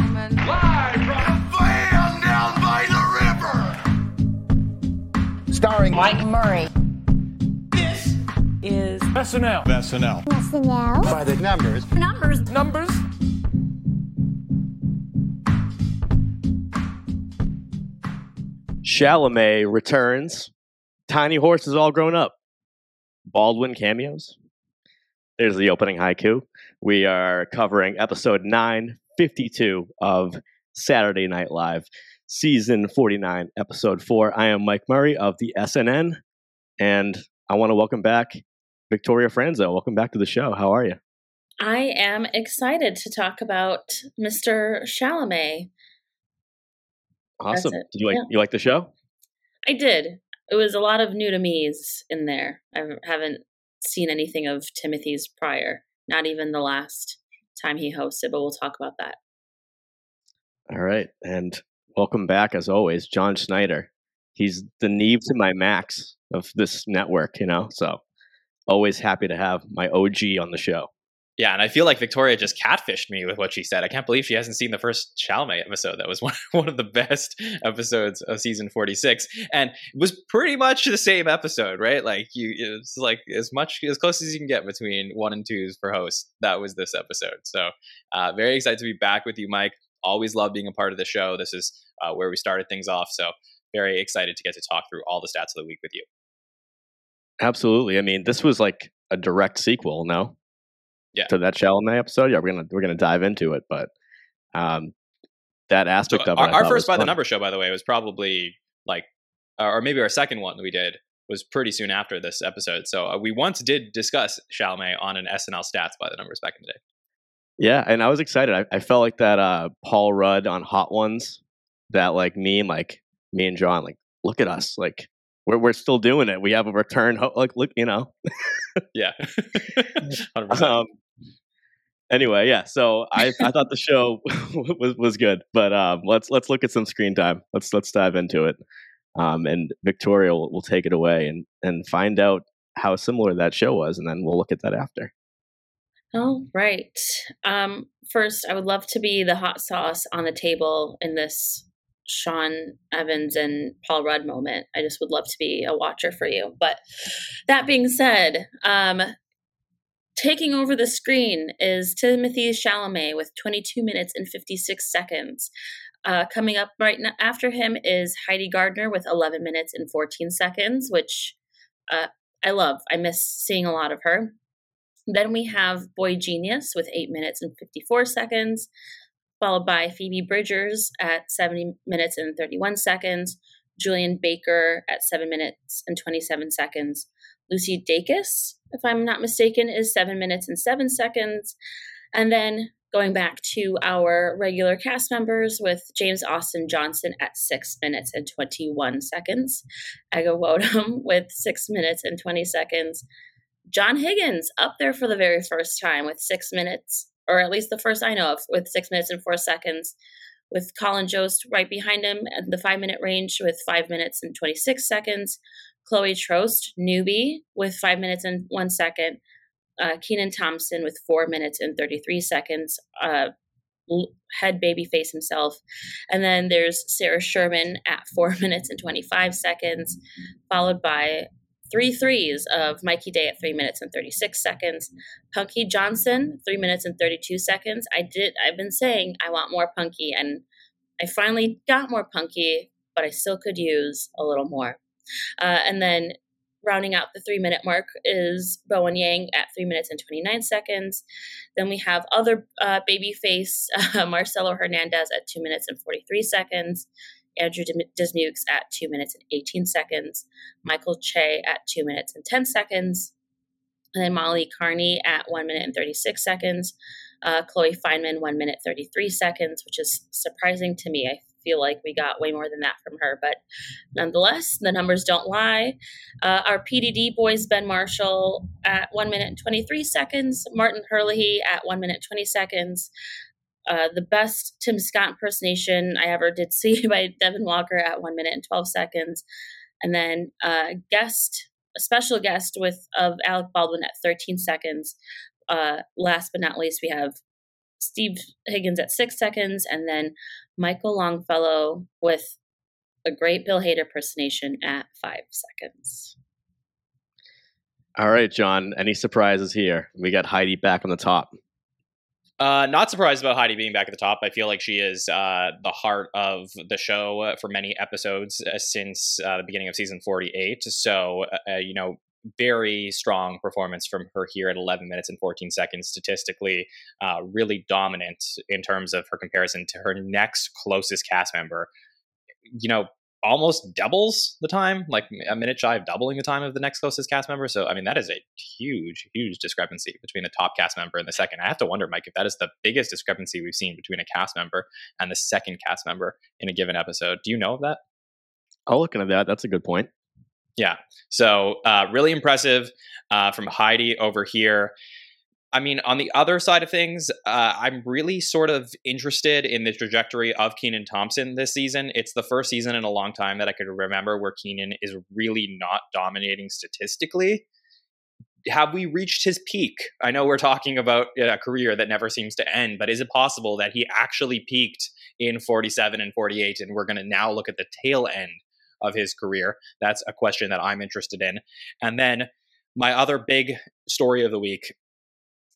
gentlemen. Live from Van down by the river. starring Mike Murray. This Is SNL. SNL. SNL. by the numbers. Numbers. numbers. Chalamet returns. Tiny horse is all grown up. Baldwin cameos. There's the opening haiku. We are covering episode 952 of Saturday Night Live, season 49, episode 4. I am Mike Murray of the SNN, and I want to welcome back Victoria Franso. Welcome back to the show. How are you? I am excited to talk about Mr. Chalamet. Awesome. Did you like Yeah. you like the show? I did. It was a lot of new to me's in there. I haven't seen anything of Timothy's prior, not even the last time he hosted, but we'll talk about that. All right. And welcome back, as always, Jon Schneider. He's the Neve to my Max of this network, you know? So always happy to have my OG on the show. Yeah, and I feel like Victoria just catfished me with what she said. I can't believe she hasn't seen the first Chalamet episode. That was one, one of the best episodes of season 46. And it was pretty much the same episode, right? Like you it's like as much as close as you can get between one and twos for host. That was this episode. So uh, very excited to be back with you, Mike. Always love being a part of the show. This is uh, where we started things off. So very excited to get to talk through all the stats of the week with you. Absolutely. I mean, this was like a direct sequel, no? Yeah. To that Chalamet episode. Yeah, we're gonna we're gonna dive into it, but um that So aspect of our, I our first by the fun. number show, by the way, was probably like, or maybe our second one that we did was pretty soon after this episode. So uh, we once did discuss Chalamet on an SNL stats by the numbers back in the day. Yeah, and I was excited. I, I felt like that uh Paul Rudd on Hot Ones, that like meme, like me and John, like, look at us, like we're we're still doing it. We have a return ho- like look, you know. Yeah, um, anyway, yeah. So I, I thought the show was was good, but um, let's let's look at some screen time. Let's let's dive into it. Um, and Victoria will, will take it away and and find out how similar that show was, and then we'll look at that after. All right. Um, first, I would love to be the hot sauce on the table in this Sean Evans and Paul Rudd moment. I just would love to be a watcher for you. But that being said, um, taking over the screen is Timothy Chalamet with 22 minutes and 56 seconds. Uh, coming up right now after him is Heidi Gardner with 11 minutes and 14 seconds, which uh, I love. I miss seeing a lot of her. Then we have boygenius with 8 minutes and 54 seconds, followed by Phoebe Bridgers at 70 minutes and 31 seconds, Julien Baker at 7 minutes and 27 seconds, Lucy Dacus, if I'm not mistaken, is 7 minutes and 7 seconds. And then going back to our regular cast members with James Austin Johnson at 6 minutes and 21 seconds, Ego Nwodim with 6 minutes and 20 seconds, John Higgins up there for the very first time with six minutes, or at least the first I know of, with six minutes and four seconds, with Colin Jost right behind him at the five minute range with five minutes and 26 seconds, Chloe Troast, newbie, with five minutes and one second, uh, Kenan Thompson with four minutes and 33 seconds, uh, head babyface himself. And then there's Sarah Sherman at four minutes and 25 seconds, followed by three threes of Mikey Day at three minutes and 36 seconds. Punky Johnson, three minutes and 32 seconds. I did, I've been saying I want more Punky, and I finally got more Punky, but I still could use a little more. Uh, and then rounding out the three minute mark is Bowen Yang at three minutes and 29 seconds. Then we have other uh, babyface uh, Marcelo Hernandez at two minutes and 43 seconds. Andrew Dismukes at 2 minutes and 18 seconds, Michael Che at 2 minutes and 10 seconds, and then Molly Kearney at 1 minute and 36 seconds, uh, Chloe Fineman 1 minute 33 seconds, which is surprising to me. I feel like we got way more than that from her, but nonetheless, the numbers don't lie. Uh, our PDD boys, Ben Marshall at 1 minute and 23 seconds, Martin Herlihy at 1 minute 20 seconds, uh, the best Tim Scott impersonation I ever did see by Devin Walker at one minute and 12 seconds. And then uh, guest, a special guest with of Alec Baldwin at 13 seconds. Uh, last but not least, we have Steve Higgins at six seconds, and then Michael Longfellow with a great Bill Hader impersonation at five seconds. All right, John. Any surprises here? We got Heidi back on the top. Uh, not surprised about Heidi being back at the top. I feel like she is uh, the heart of the show uh, for many episodes uh, since uh, the beginning of season 48. So, uh, you know, very strong performance from her here at 11 minutes and 14 seconds statistically. really dominant in terms of her comparison to her next closest cast member. You know, almost doubles the time, like a minute shy of doubling the time of the next closest cast member. So, I mean, that is a huge, huge discrepancy between the top cast member and the second. I have to wonder, Mike, if that is the biggest discrepancy we've seen between a cast member and the second cast member in a given episode. Do you know of that? I'll look into that. That's a good point. Yeah. So, uh, really impressive uh, from Heidi over here. I mean, on the other side of things, uh, I'm really sort of interested in the trajectory of Kenan Thompson this season. It's the first season in a long time that I could remember where Kenan is really not dominating statistically. Have we reached his peak? I know we're talking about a career that never seems to end, but is it possible that he actually peaked in 47 and 48 and we're going to now look at the tail end of his career? That's a question that I'm interested in. And then my other big story of the week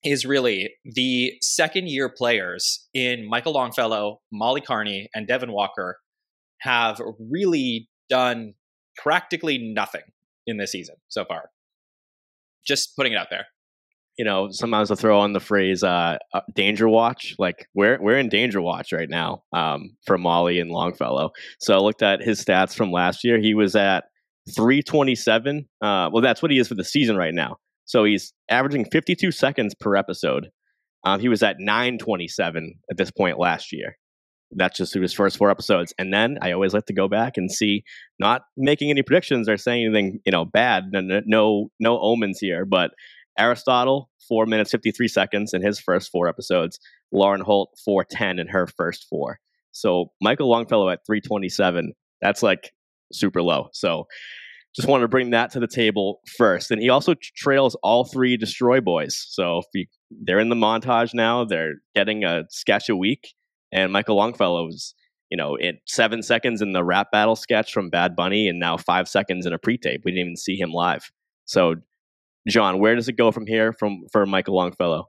is really the second year players in Michael Longfellow, Molly Kearney, and Devin Walker have really done practically nothing in this season so far. Just putting it out there. You know, sometimes I'll throw on the phrase uh, uh, "danger watch." Like we're we're in danger watch right now um, for Molly and Longfellow. So I looked at his stats from last year. He was at 327. Uh, well, that's what he is for the season right now. So he's averaging 52 seconds per episode. Um, he was at 927 at this point last year. That's just through his first four episodes. And then I always like to go back and see, not making any predictions or saying anything, you know, bad. No, no, no omens here. But Aristotle, four minutes fifty three seconds in his first four episodes. Lauren Holt, four ten in her first four. So Michael Longfellow at three twenty seven. That's like super low. So just wanted to bring that to the table first. And he also trails all three Destroy Boys. So if you, they're in the montage now, they're getting a sketch a week. And Michael Longfellow's, you know, in seven seconds in the rap battle sketch from Bad Bunny, and now five seconds in a pre-tape. We didn't even see him live. So, John, where does it go from here from for Michael Longfellow?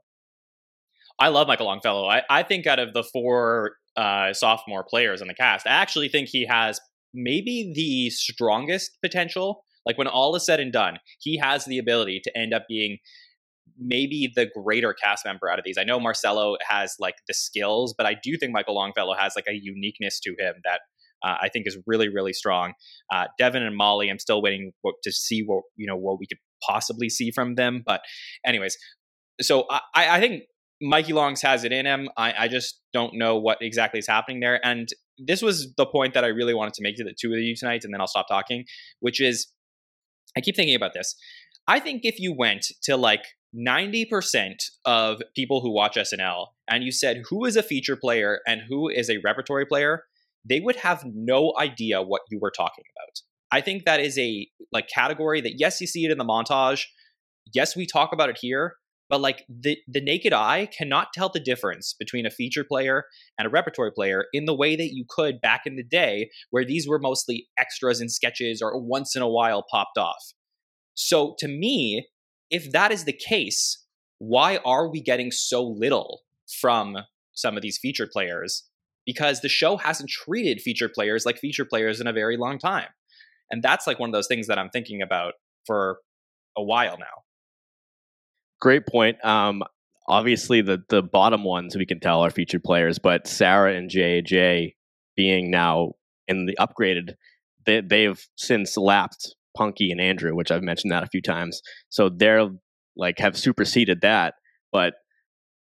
I love Michael Longfellow. I, I think out of the four uh, sophomore players in the cast, I actually think he has maybe the strongest potential. Like when all is said and done, he has the ability to end up being maybe the greater cast member out of these. I know Marcelo has like the skills, but I do think Michael Longfellow has like a uniqueness to him that uh, I think is really really strong. Uh, Devon and Molly, I'm still waiting to see what you know what we could possibly see from them. But anyways, so I, I think Mikey Longs has it in him. I, I just don't know what exactly is happening there. And this was the point that I really wanted to make to the two of you tonight, and then I'll stop talking, which is I keep thinking about this. I think if you went to like 90% of people who watch SNL and you said who is a feature player and who is a repertory player, they would have no idea what you were talking about. I think that is a like category that yes, you see it in the montage. Yes, we talk about it here, but like the the naked eye cannot tell the difference between a feature player and a repertory player in the way that you could back in the day where these were mostly extras and sketches or once in a while popped off. So to me if that is the case why are we getting so little from some of these feature players? Because the show hasn't treated feature players like feature players in a very long time. And that's like one of those things that i'm thinking about for a while now Great point. Um, obviously, the the bottom ones we can tell are featured players, but Sarah and JJ being now in the upgraded, they, they've since lapped Punky and Andrew, which I've mentioned that a few times. So they're like have superseded that, but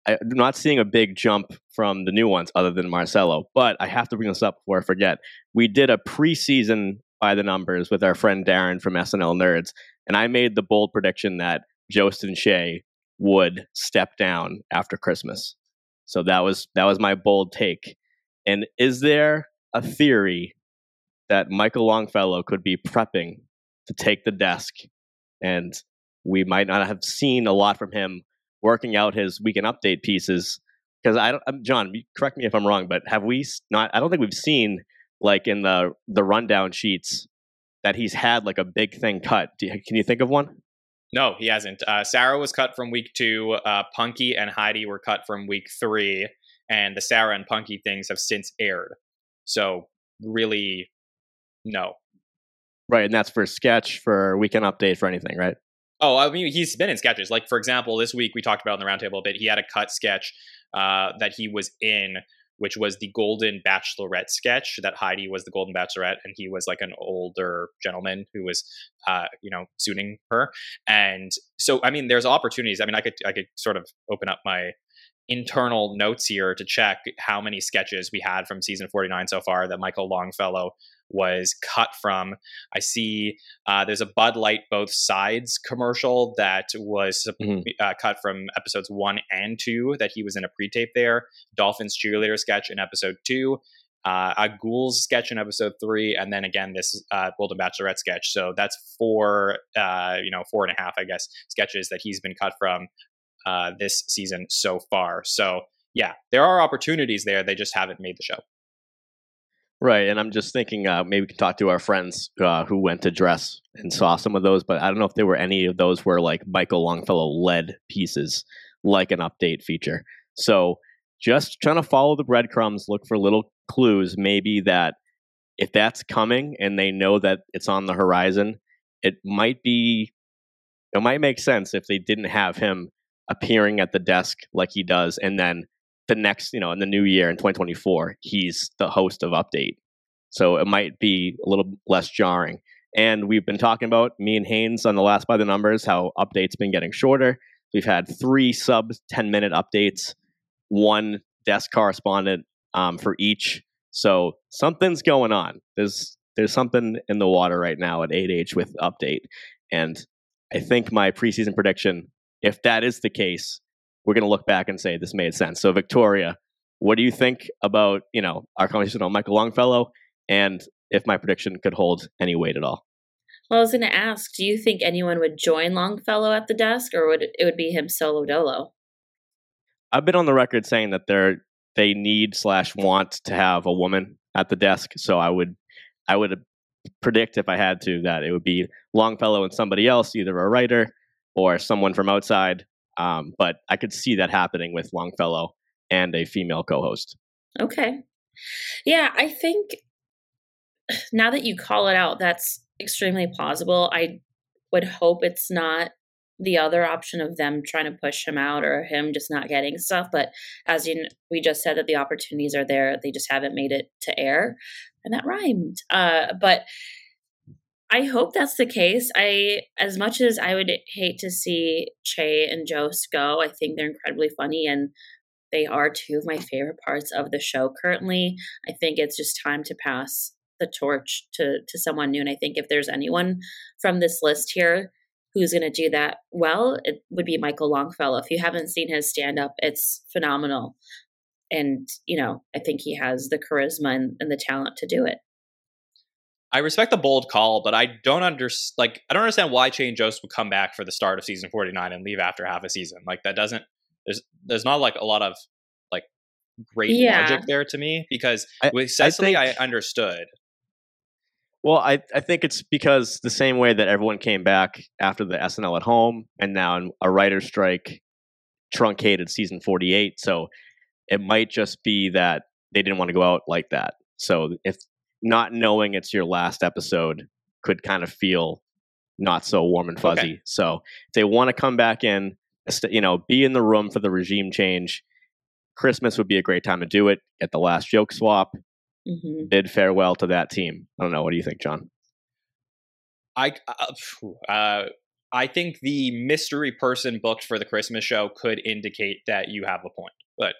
I'm not seeing a big jump from the new ones other than Marcelo. But I have to bring this up before I forget. We did a preseason by the numbers with our friend Darren from SNL Nerds, and I made the bold prediction that Jost and Che would step down after Christmas. So that was that was my bold take. And is there a theory that Michael Longfellow could be prepping to take the desk and we might not have seen a lot from him working out his weekend update pieces because I don't, um, John, correct me if I'm wrong, but have we not? I don't think we've seen like in the the rundown sheets that he's had like a big thing cut. Can you think of one? No, he hasn't. Uh, Sarah was cut from week two. Uh, Punky and Heidi were cut from week three, and the Sarah and Punky things have since aired. So really, no. Right, and that's for sketch, for weekend update, for anything, right? Oh, I mean, he's been in sketches. Like for example, this week we talked about in the roundtable a bit. He had a cut sketch uh, that he was in, which was the Golden Bachelorette sketch. That Heidi was the Golden Bachelorette, and he was like an older gentleman who was, uh, you know, suiting her. And so, I mean, there's opportunities. I mean, I could I could sort of open up my internal notes here to check how many sketches we had from season 49 so far that Michael Longfellow was cut from. I see uh, there's a Bud Light Both Sides commercial that was Mhm. uh, cut from episodes one and two that he was in a pre tape there. Dolphins cheerleader sketch in episode two. Uh, a ghouls sketch in episode three, and then again this uh, Golden Bachelorette sketch. So that's four, uh, you know, four and a half, I guess, sketches that he's been cut from uh, this season so far. So yeah, there are opportunities there. They just haven't made the show. Right, and I'm just thinking uh, maybe we can talk to our friends uh, who went to dress and saw some of those, but I don't know if there were any of those where like Michael Longfellow led pieces, like an update feature. So just trying to follow the breadcrumbs, look for little clues, maybe that if that's coming and they know that it's on the horizon, it might be, it might make sense if they didn't have him appearing at the desk like he does, and then the next, you know, in the new year in 2024, he's the host of Update. So it might be a little less jarring. And we've been talking about me and Haynes on the last by the numbers how updates been getting shorter. We've had three sub 10 minute updates, one desk correspondent um, for each. So something's going on. There's there's something in the water right now at 8H with update. And I think my preseason prediction, if that is the case, we're going to look back and say this made sense. So Victoria, what do you think about you know our conversation on Michael Longfellow, and if my prediction could hold any weight at all? Well, I was going to ask, do you think anyone would join Longfellow at the desk, or would it, it would be him solo dolo? I've been on the record saying that they're they need slash want to have a woman at the desk. So I would I would predict if I had to that it would be Longfellow and somebody else, either a writer or someone from outside. Um, but I could see that happening with Longfellow and a female co-host. Okay. Yeah, I think now that you call it out, that's extremely plausible. I would hope it's not the other option of them trying to push him out or him just not getting stuff. But as you, we just said that the opportunities are there, they just haven't made it to air, and that rhymed. Uh, but I hope that's the case. I, as much as I would hate to see Che and Jost go, I think they're incredibly funny and they are two of my favorite parts of the show currently. I think it's just time to pass the torch to to someone new. And I think if there's anyone from this list here who's going to do that well, it would be Michael Longfellow. If you haven't seen his stand up, it's phenomenal. And, you know, I think he has the charisma and, and the talent to do it. I respect the bold call, but I don't under like I don't understand why Che and Jost would come back for the start of season 49 and leave after half a season. Like that doesn't there's there's not like a lot of like great Yeah. logic there to me because I- with I Cecily I, think- understood. Well, I, I think it's because the same way that everyone came back after the SNL at home and now in a writer's strike truncated season 48. So it might just be that they didn't want to go out like that. So if not knowing it's your last episode could kind of feel not so warm and fuzzy. Okay. So if they want to come back in, you know, be in the room for the regime change. Christmas would be a great time to do it. Get the last joke swap hmm bid farewell to that team. I don't know. What do you think, John? I uh, uh, I think the mystery person booked for the Christmas show could indicate that you have a point, but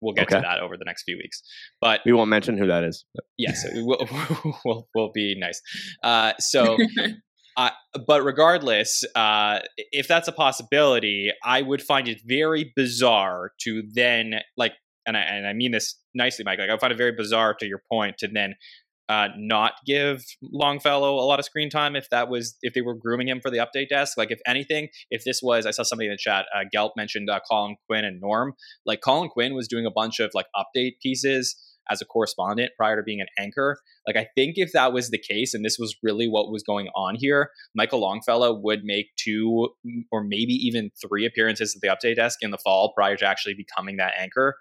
we'll get to that over the next few weeks. But We won't mention who that is. yes, we'll we'll, we'll be nice. Uh, so, uh, but regardless, uh, if that's a possibility, I would find it very bizarre to then like, and I and I mean this nicely, Mike. Like I find it very bizarre to your point to then uh, not give Longfellow a lot of screen time if that was if they were grooming him for the update desk. Like if anything, if this was, I saw somebody in the chat, uh, Gelp mentioned uh, Colin Quinn and Norm. Like Colin Quinn was doing a bunch of like update pieces as a correspondent prior to being an anchor. Like I think if that was the case and this was really what was going on here, Michael Longfellow would make two or maybe even three appearances at the update desk in the fall prior to actually becoming that anchor.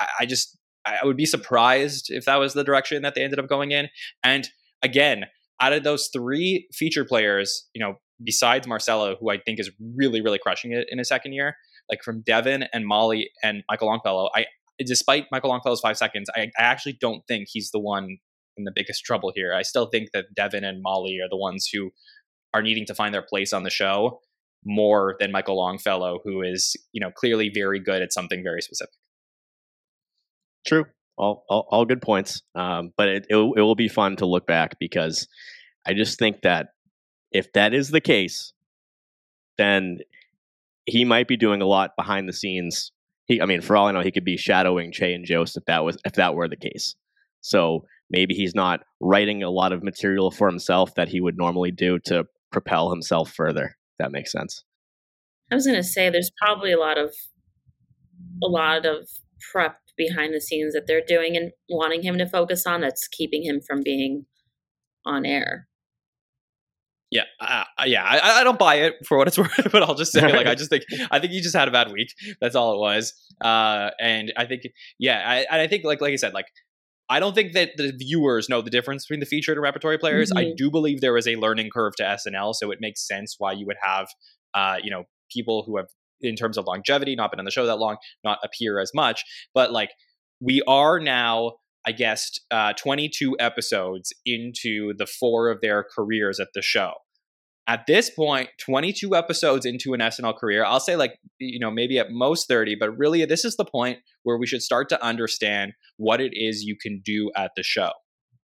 I, I just I would be surprised if that was the direction that they ended up going in. And again, out of those three feature players, you know, besides Marcelo, who I think is really, really crushing it in his second year, like from Devin and Molly and Michael Longfellow, I despite Michael Longfellow's five seconds, I, I actually don't think he's the one in the biggest trouble here. I still think that Devin and Molly are the ones who are needing to find their place on the show more than Michael Longfellow, who is, you know, clearly very good at something very specific. True. All, all, all good points. Um, but it, it, it will be fun to look back because I just think that if that is the case, then he might be doing a lot behind the scenes. He, I mean, for all I know, he could be shadowing Che and Jost if that was if that were the case. So maybe he's not writing a lot of material for himself that he would normally do to propel himself further. That makes sense. I was going to say there's probably a lot of a lot of prep behind the scenes that they're doing and wanting him to focus on that's keeping him from being on air. Yeah, uh, yeah, I, I, don't buy it for what it's worth, but I'll just say, like, I just think, I think he just had a bad week. That's all it was. Uh, and I think, yeah, I, I think, like, like I said, like, I don't think that the viewers know the difference between the featured and repertory players. Mm-hmm. I do believe there is a learning curve to SNL, so it makes sense why you would have, uh, you know, people who have in terms of longevity, not been on the show that long, not appear as much. But like we are now, I guess, uh, 22 episodes into the four of their careers at the show. At this point, 22 episodes into an SNL career, I'll say like, you know, maybe at most 30, but really this is the point where we should start to understand what it is you can do at the show.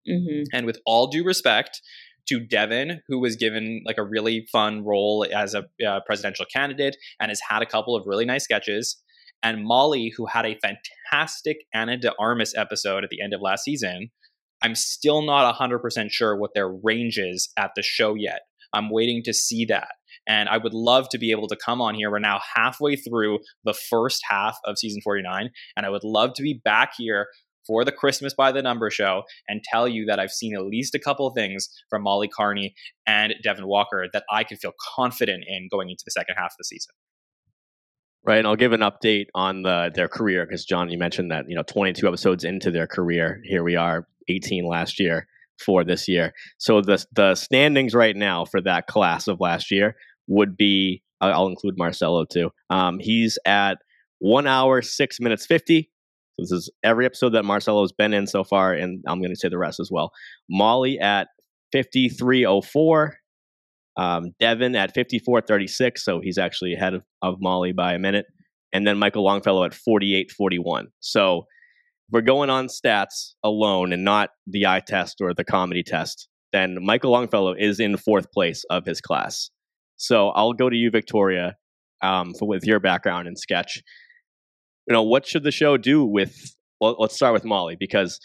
Mm-hmm. And with all due respect, to Devin, who was given like a really fun role as a uh, presidential candidate and has had a couple of really nice sketches, and Molly, who had a fantastic Ana de Armas episode at the end of last season. I'm still not 100% sure what their range is at the show yet. I'm waiting to see that. And I would love to be able to come on here. We're now halfway through the first half of season 49. And I would love to be back here for the Christmas by the Number show and tell you that I've seen at least a couple things from Molly Kearney and Devin Walker that I can feel confident in going into the second half of the season. Right, and I'll give an update on the, their career because John, you mentioned that you know 22 episodes into their career. Here we are, 18 last year for this year. So the the standings right now for that class of last year would be I'll include Marcelo too. Um, he's at one hour six minutes fifty. This is every episode that Marcelo's been in so far, and I'm going to say the rest as well. Molly at 5304. Um, Devin at 5436, so he's actually ahead of, of Molly by a minute. And then Michael Longfellow at 4841. So we're going on stats alone and not the eye test or the comedy test, then Michael Longfellow is in fourth place of his class. So I'll go to you, Victoria, um, for, with your background in sketch you know, what should the show do with? Well, let's start with Molly because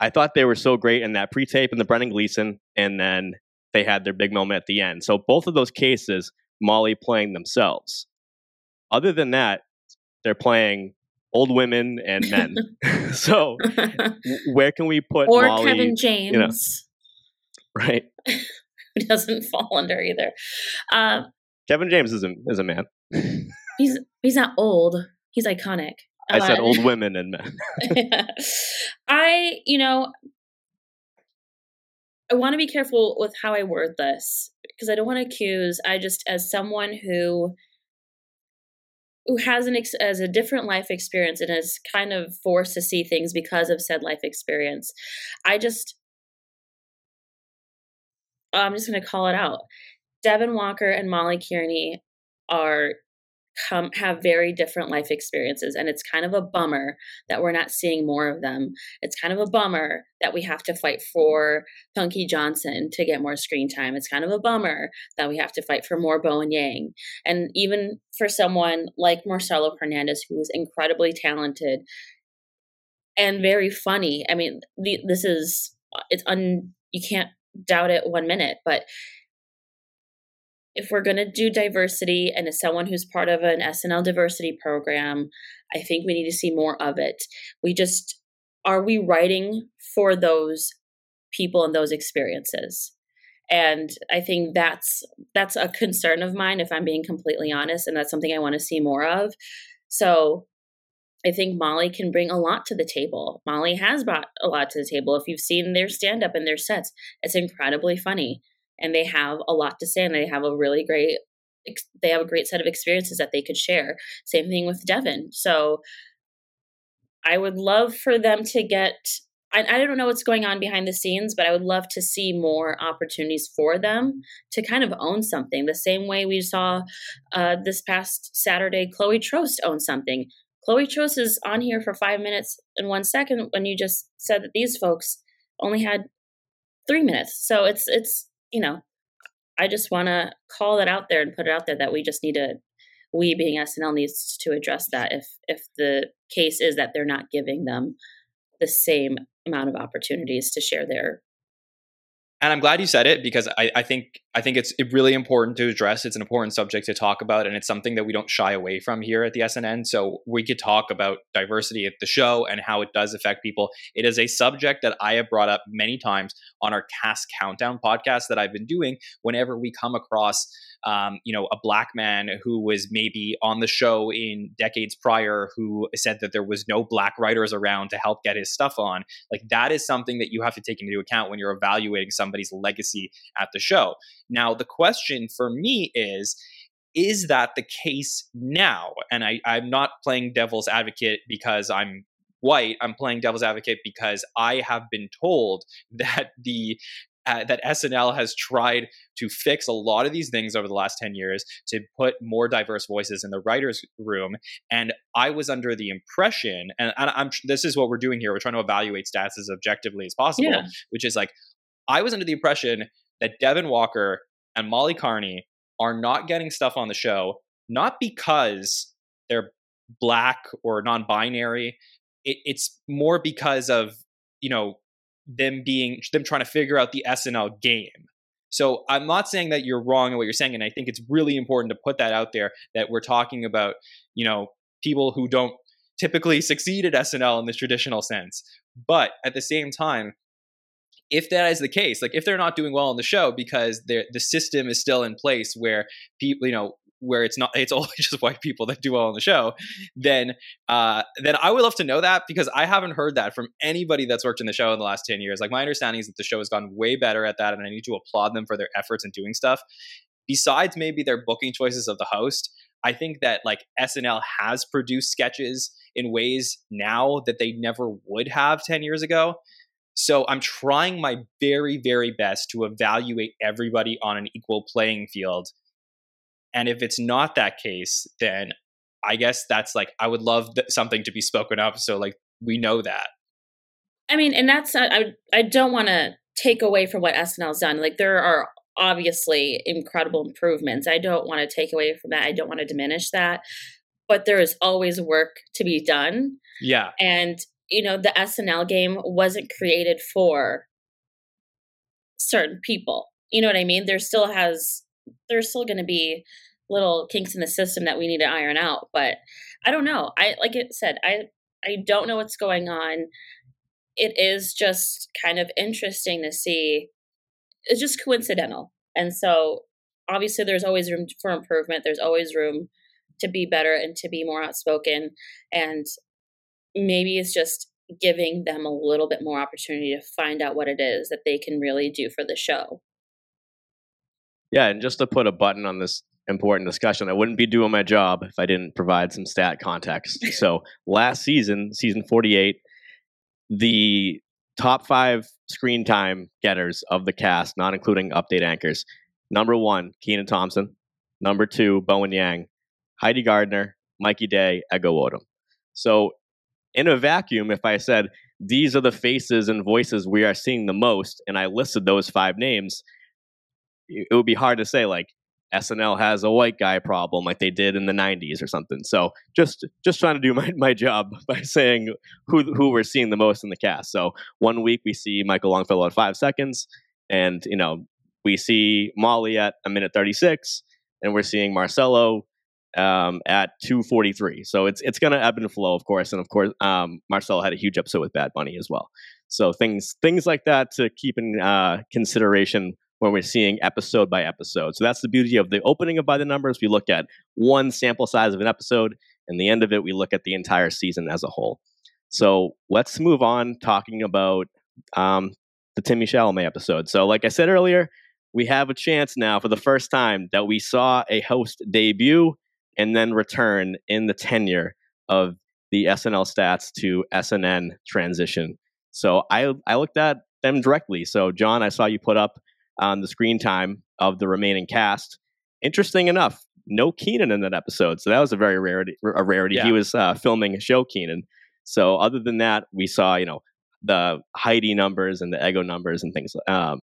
I thought they were so great in that pre-tape and the Brendan Gleeson, and then they had their big moment at the end. So both of those cases, Molly playing themselves. Other than that, they're playing old women and men. so where can we put or Molly, Kevin James? You know, right. Who doesn't fall under either. Uh, Kevin James is a is a man. he's he's not old he's iconic. I uh, said old women and men. I, you know, I want to be careful with how I word this because I don't want to accuse. I just, as someone who who has an ex- as a different life experience and is kind of forced to see things because of said life experience, I just I'm just going to call it out. Devin Walker and Molly Kearney are come have very different life experiences and it's kind of a bummer that we're not seeing more of them it's kind of a bummer that we have to fight for punky johnson to get more screen time it's kind of a bummer that we have to fight for more bowen yang and even for someone like marcelo hernandez who is incredibly talented and very funny i mean the, this is it's un you can't doubt it one minute. But if we're going to do diversity and as someone who's part of an SNL diversity program, I think we need to see more of it. We just are we writing for those people and those experiences? And I think that's that's a concern of mine if I'm being completely honest and that's something I want to see more of. So I think Molly can bring a lot to the table. Molly has brought a lot to the table. If you've seen their stand up and their sets, it's incredibly funny and they have a lot to say and they have a really great they have a great set of experiences that they could share. Same thing with devin. So i would love for them to get I, I don't know what's going on behind the scenes but i would love to see more opportunities for them to kind of own something. The same way we saw uh, this past saturday chloe troast own something. Chloe troast is on here for five minutes and one second when you just said that these folks only had three minutes. So it's it's you know, I just want to call that out there and put it out there that we just need to, we being SNL needs to address that if if the case is that they're not giving them the same amount of opportunities to share their and I'm glad you said it because I, I think I think it's really important to address. It's an important subject to talk about, and it's something that we don't shy away from here at the SNN. So we could talk about diversity at the show and how it does affect people. It is a subject that I have brought up many times on our Cast Countdown podcast that I've been doing. Whenever we come across um, you know, a black man who was maybe on the show in decades prior who said that there was no black writers around to help get his stuff on. Like that is something that you have to take into account when you're evaluating somebody's legacy at the show. Now, the question for me is, is that the case now? And I, I'm not playing devil's advocate because I'm white. I'm playing devil's advocate because I have been told that the uh, that SNL has tried to fix a lot of these things over the last 10 years to put more diverse voices in the writers room and I was under the impression and, and I'm this is what we're doing here we're trying to evaluate stats as objectively as possible yeah. which is like I was under the impression that Devin Walker and Molly Kearney are not getting stuff on the show not because they're black or non-binary it, it's more because of you know them being them trying to figure out the SNL game. So I'm not saying that you're wrong in what you're saying, and I think it's really important to put that out there that we're talking about, you know, people who don't typically succeed at SNL in the traditional sense. But at the same time, if that is the case, like if they're not doing well on the show because the system is still in place where people, you know, where it's not it's always just white people that do well on the show, then uh, then I would love to know that because I haven't heard that from anybody that's worked in the show in the last ten years. Like my understanding is that the show has gone way better at that, and I need to applaud them for their efforts in doing stuff. Besides maybe their booking choices of the host, I think that like SNL has produced sketches in ways now that they never would have 10 years ago. So I'm trying my very, very best to evaluate everybody on an equal playing field and if it's not that case, then I guess that's like I would love th- something to be spoken of. So like we know that. I mean, and that's I I don't want to take away from what SNL's done. Like there are obviously incredible improvements. I don't want to take away from that. I don't want to diminish that. But there is always work to be done. Yeah. And you know, the SNL game wasn't created for certain people. You know what I mean? There still has there's still going to be little kinks in the system that we need to iron out. But I don't know. I like it said, I I don't know what's going on. It is just kind of interesting to see. It's just coincidental. And so obviously there's always room for improvement. There's always room to be better and to be more outspoken. And maybe it's just giving them a little bit more opportunity to find out what it is that they can really do for the show. Yeah, and just to put a button on this important discussion, I wouldn't be doing my job if I didn't provide some stat context. so last season, season 48, the top five screen time getters of the cast, not including update anchors. Number one, Kenan Thompson. Number two, Bowen Yang. Heidi Gardner, Mikey Day, Ego Nwodim. So in a vacuum, if I said these are the faces and voices we are seeing the most, and I listed those five names, it would be hard to say like SNL has a white guy problem like they did in the 90s or something. So just just trying to do my, my job by saying who who we're seeing the most in the cast. So one week we see Michael Longfellow at five seconds, and you know we see Molly at a minute 36, and we're seeing Marcelo um, at 243. So it's it's going to ebb and flow, of course, and of course um, Marcelo had a huge episode with Bad Bunny as well. So things things like that to keep in uh, consideration when we're seeing episode by episode. So that's the beauty of the opening of By the Numbers. We look at one sample size of an episode, and the end of it, we look at the entire season as a whole. So let's move on talking about um, the Timmy Chalamet episode. So, like I said earlier, we have a chance now for the first time that we saw a host debut and then return in the tenure of the SNL stats to SNN transition. So I I looked at them directly. So John, I saw you put up on the screen time of the remaining cast. Interesting enough, no Kenan in that episode, so that was a very rarity. A rarity. Yeah. He was uh, filming a show Kenan. So other than that, we saw you know the Heidi numbers and the Ego numbers and things. Um,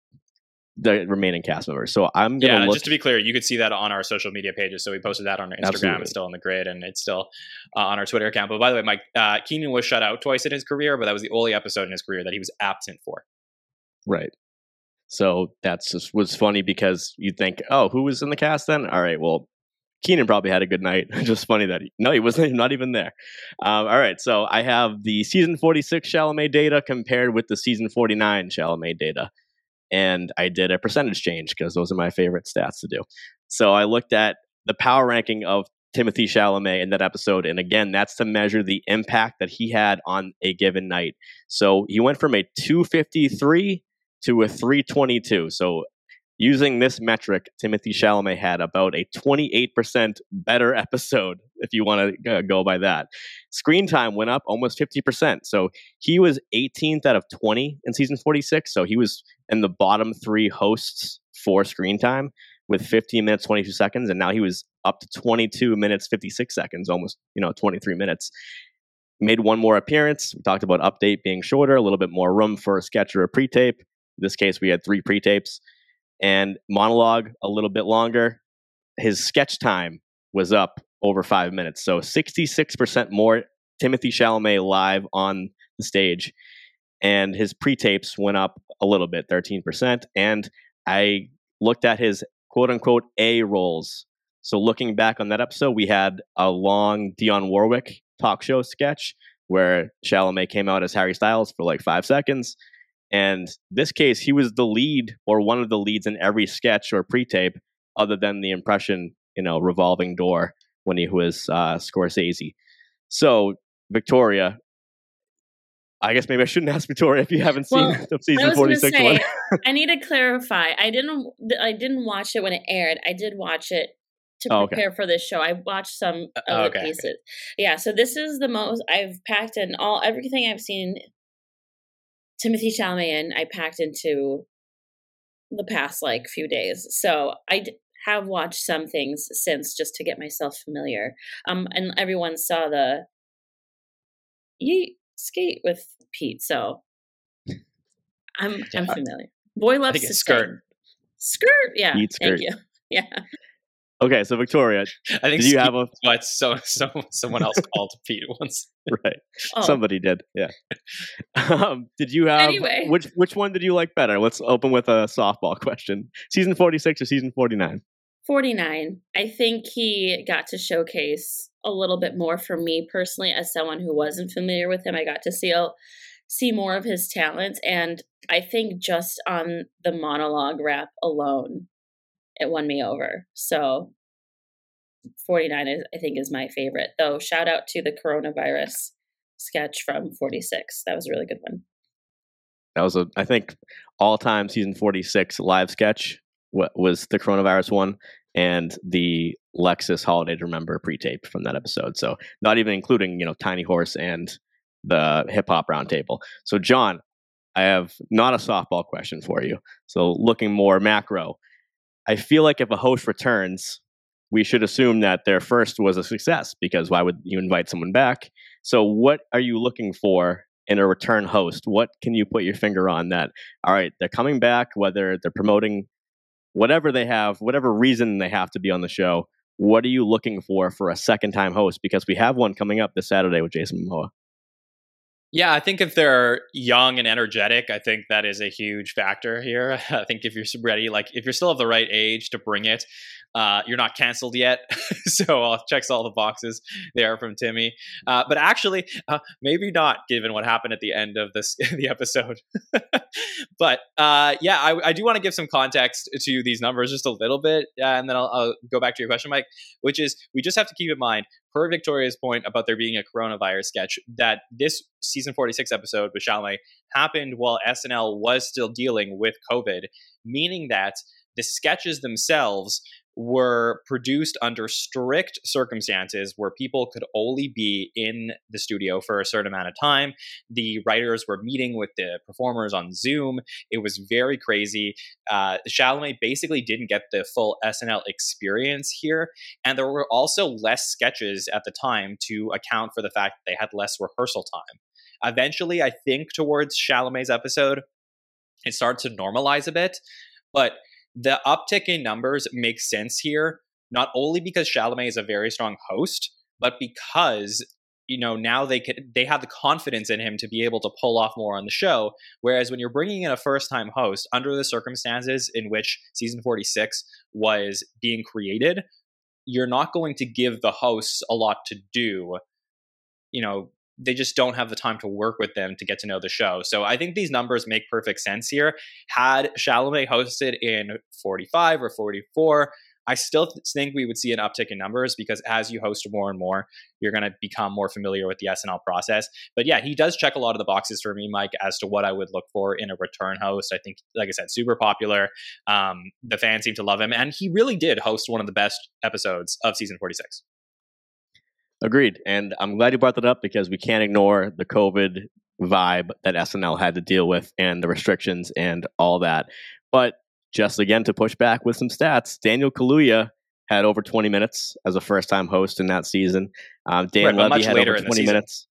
the remaining cast members. So I'm gonna Yeah, look. just to be clear, you could see that on our social media pages. So we posted that on our Instagram. Absolutely. It's still on the grid, and it's still uh, on our Twitter account. But by the way, Mike uh, Kenan was shut out twice in his career, but that was the only episode in his career that he was absent for. Right. So that's just was funny because you'd think, oh, who was in the cast then? All right, well, Kenan probably had a good night. just funny that he, no, he wasn't not even there. Um, all right, so I have the season 46 Chalamet data compared with the season 49 Chalamet data. And I did a percentage change because those are my favorite stats to do. So I looked at the power ranking of Timothy Chalamet in that episode. And again, that's to measure the impact that he had on a given night. So he went from a 253 to a 322. So using this metric, Timothy Chalamet had about a 28% better episode, if you want to uh, go by that. Screen time went up almost 50%. So he was 18th out of 20 in season 46. So he was in the bottom three hosts for screen time with 15 minutes 22 seconds and now he was up to 22 minutes 56 seconds almost you know 23 minutes made one more appearance we talked about update being shorter a little bit more room for a sketch or a pre-tape in this case we had three pre-tapes and monologue a little bit longer his sketch time was up over five minutes so 66% more timothy chalamet live on the stage and his pre-tapes went up a little bit 13% and i looked at his quote unquote A roles. So looking back on that episode, we had a long Dionne Warwick talk show sketch where Chalamet came out as Harry Styles for like five seconds. And this case, he was the lead or one of the leads in every sketch or pre-tape, other than the impression, you know, revolving door when he was uh, Scorsese. So Victoria, I guess maybe I shouldn't ask Victoria if you haven't seen Well, the season was forty going to six say, one. I need to clarify. I didn't. I didn't watch it when it aired. I did watch it to Oh, okay. prepare for this show. I watched some Uh, other okay, okay. pieces. Yeah. So this is the most I've packed in all everything I've seen. Timothy Chalamet. I packed into the past like few days. So I d- have watched some things since just to get myself familiar. Um, and everyone saw the yeet skate with Pete. So I'm I'm familiar. Boy loves to skirt. Skirt, yeah. Yeet skirt. Thank you. Yeah. Okay, so Victoria, I think did you have a but so so someone else called Pete once. right? Oh, Somebody did, yeah. um, did you have Anyway. which which one did you like better? Let's open with a softball question: season forty six or season forty nine? 49. I think he got to showcase a little bit more for me personally as someone who wasn't familiar with him. I got to see a, see more of his talents and I think just on the monologue rap alone it won me over. So 49 is, I think is my favorite. Though shout out to the coronavirus sketch from 46. That was a really good one. That was a I think all time season forty six live sketch wa- was the coronavirus one and the Lexus Holiday to Remember pre tape from that episode. So not even including you know Tiny Horse and the hip hop roundtable. So John, I have not a softball question for you. So looking more macro, I feel like if a host returns, we should assume that their first was a success because why would you invite someone back? So what are you looking for in a return host? What can you put your finger on that? All right, they're coming back, whether they're promoting whatever they have, whatever reason they have to be on the show, what are you looking for for a second time host? Because we have one coming up this Saturday with Jason Momoa. Yeah, I think if they're young and energetic, I think that is a huge factor here. I think if you're ready, like if you're still of the right age to bring it, uh, you're not canceled yet. so I'll checks all the boxes there from Timmy. Uh, but actually, uh, maybe not given what happened at the end of this the episode. but uh, yeah, I, I do want to give some context to these numbers just a little bit, and then I'll, I'll go back to your question, Mike, which is we just have to keep in mind per Victoria's point about there being a coronavirus sketch, that this season 46 episode with Chalamet happened while SNL was still dealing with COVID, meaning that the sketches themselves were produced under strict circumstances where people could only be in the studio for a certain amount of time. The writers were meeting with the performers on Zoom. It was very crazy. Uh, Chalamet basically didn't get the full SNL experience here. And there were also less sketches at the time to account for the fact that they had less rehearsal time. Eventually, I think towards Chalamet's episode, it started to normalize a bit. But the uptick in numbers makes sense here, not only because Chalamet is a very strong host, but because you know now they could they have the confidence in him to be able to pull off more on the show. Whereas when you're bringing in a first time host under the circumstances in which season 46 was being created you're not going to give the hosts a lot to do you know they just don't have the time to work with them to get to know the show. So I think these numbers make perfect sense here. Had Chalamet hosted in 45 or 44, I still think we would see an uptick in numbers because as you host more and more, you're going to become more familiar with the SNL process. But yeah, he does check a lot of the boxes for me, Mike, as to what I would look for in a return host. I think, like I said, super popular. Um, the fans seem to love him, and he really did host one of the best episodes of season 46. Agreed. And I'm glad you brought that up because we can't ignore the COVID vibe that SNL had to deal with and the restrictions and all that. But just again to push back with some stats, Daniel Kaluuya had over 20 minutes as a first time host in that season. Um, Dan right, Levy had over 20 minutes.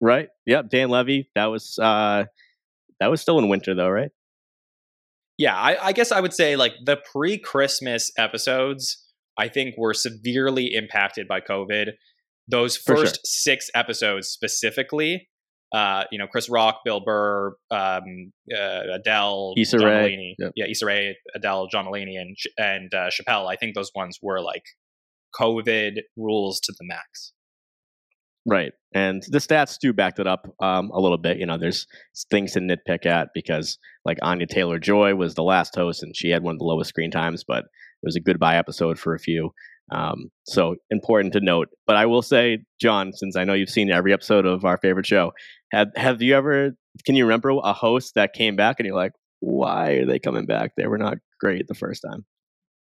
Right. Yep. Dan Levy. That was uh, that was still in winter though, right? Yeah, I, I guess I would say like the pre Christmas episodes. I think were severely impacted by COVID those first sure. six episodes specifically, uh, you know, Chris Rock, Bill Burr, um, uh, Adele, Issa John. Mulaney, yep. yeah, Issa Rae, Adele, John Mulaney, and and uh, Chappelle. I think those ones were like COVID rules to the max. Right, and the stats do back that up um, a little bit. You know, there's things to nitpick at because like Anya Taylor Joy was the last host, and she had one of the lowest screen times, but it was a goodbye episode for a few. Um, so important to note. But I will say, Jon, since I know you've seen every episode of our favorite show, have have you ever? Can you remember a host that came back and you're like, why are they coming back? They were not great the first time.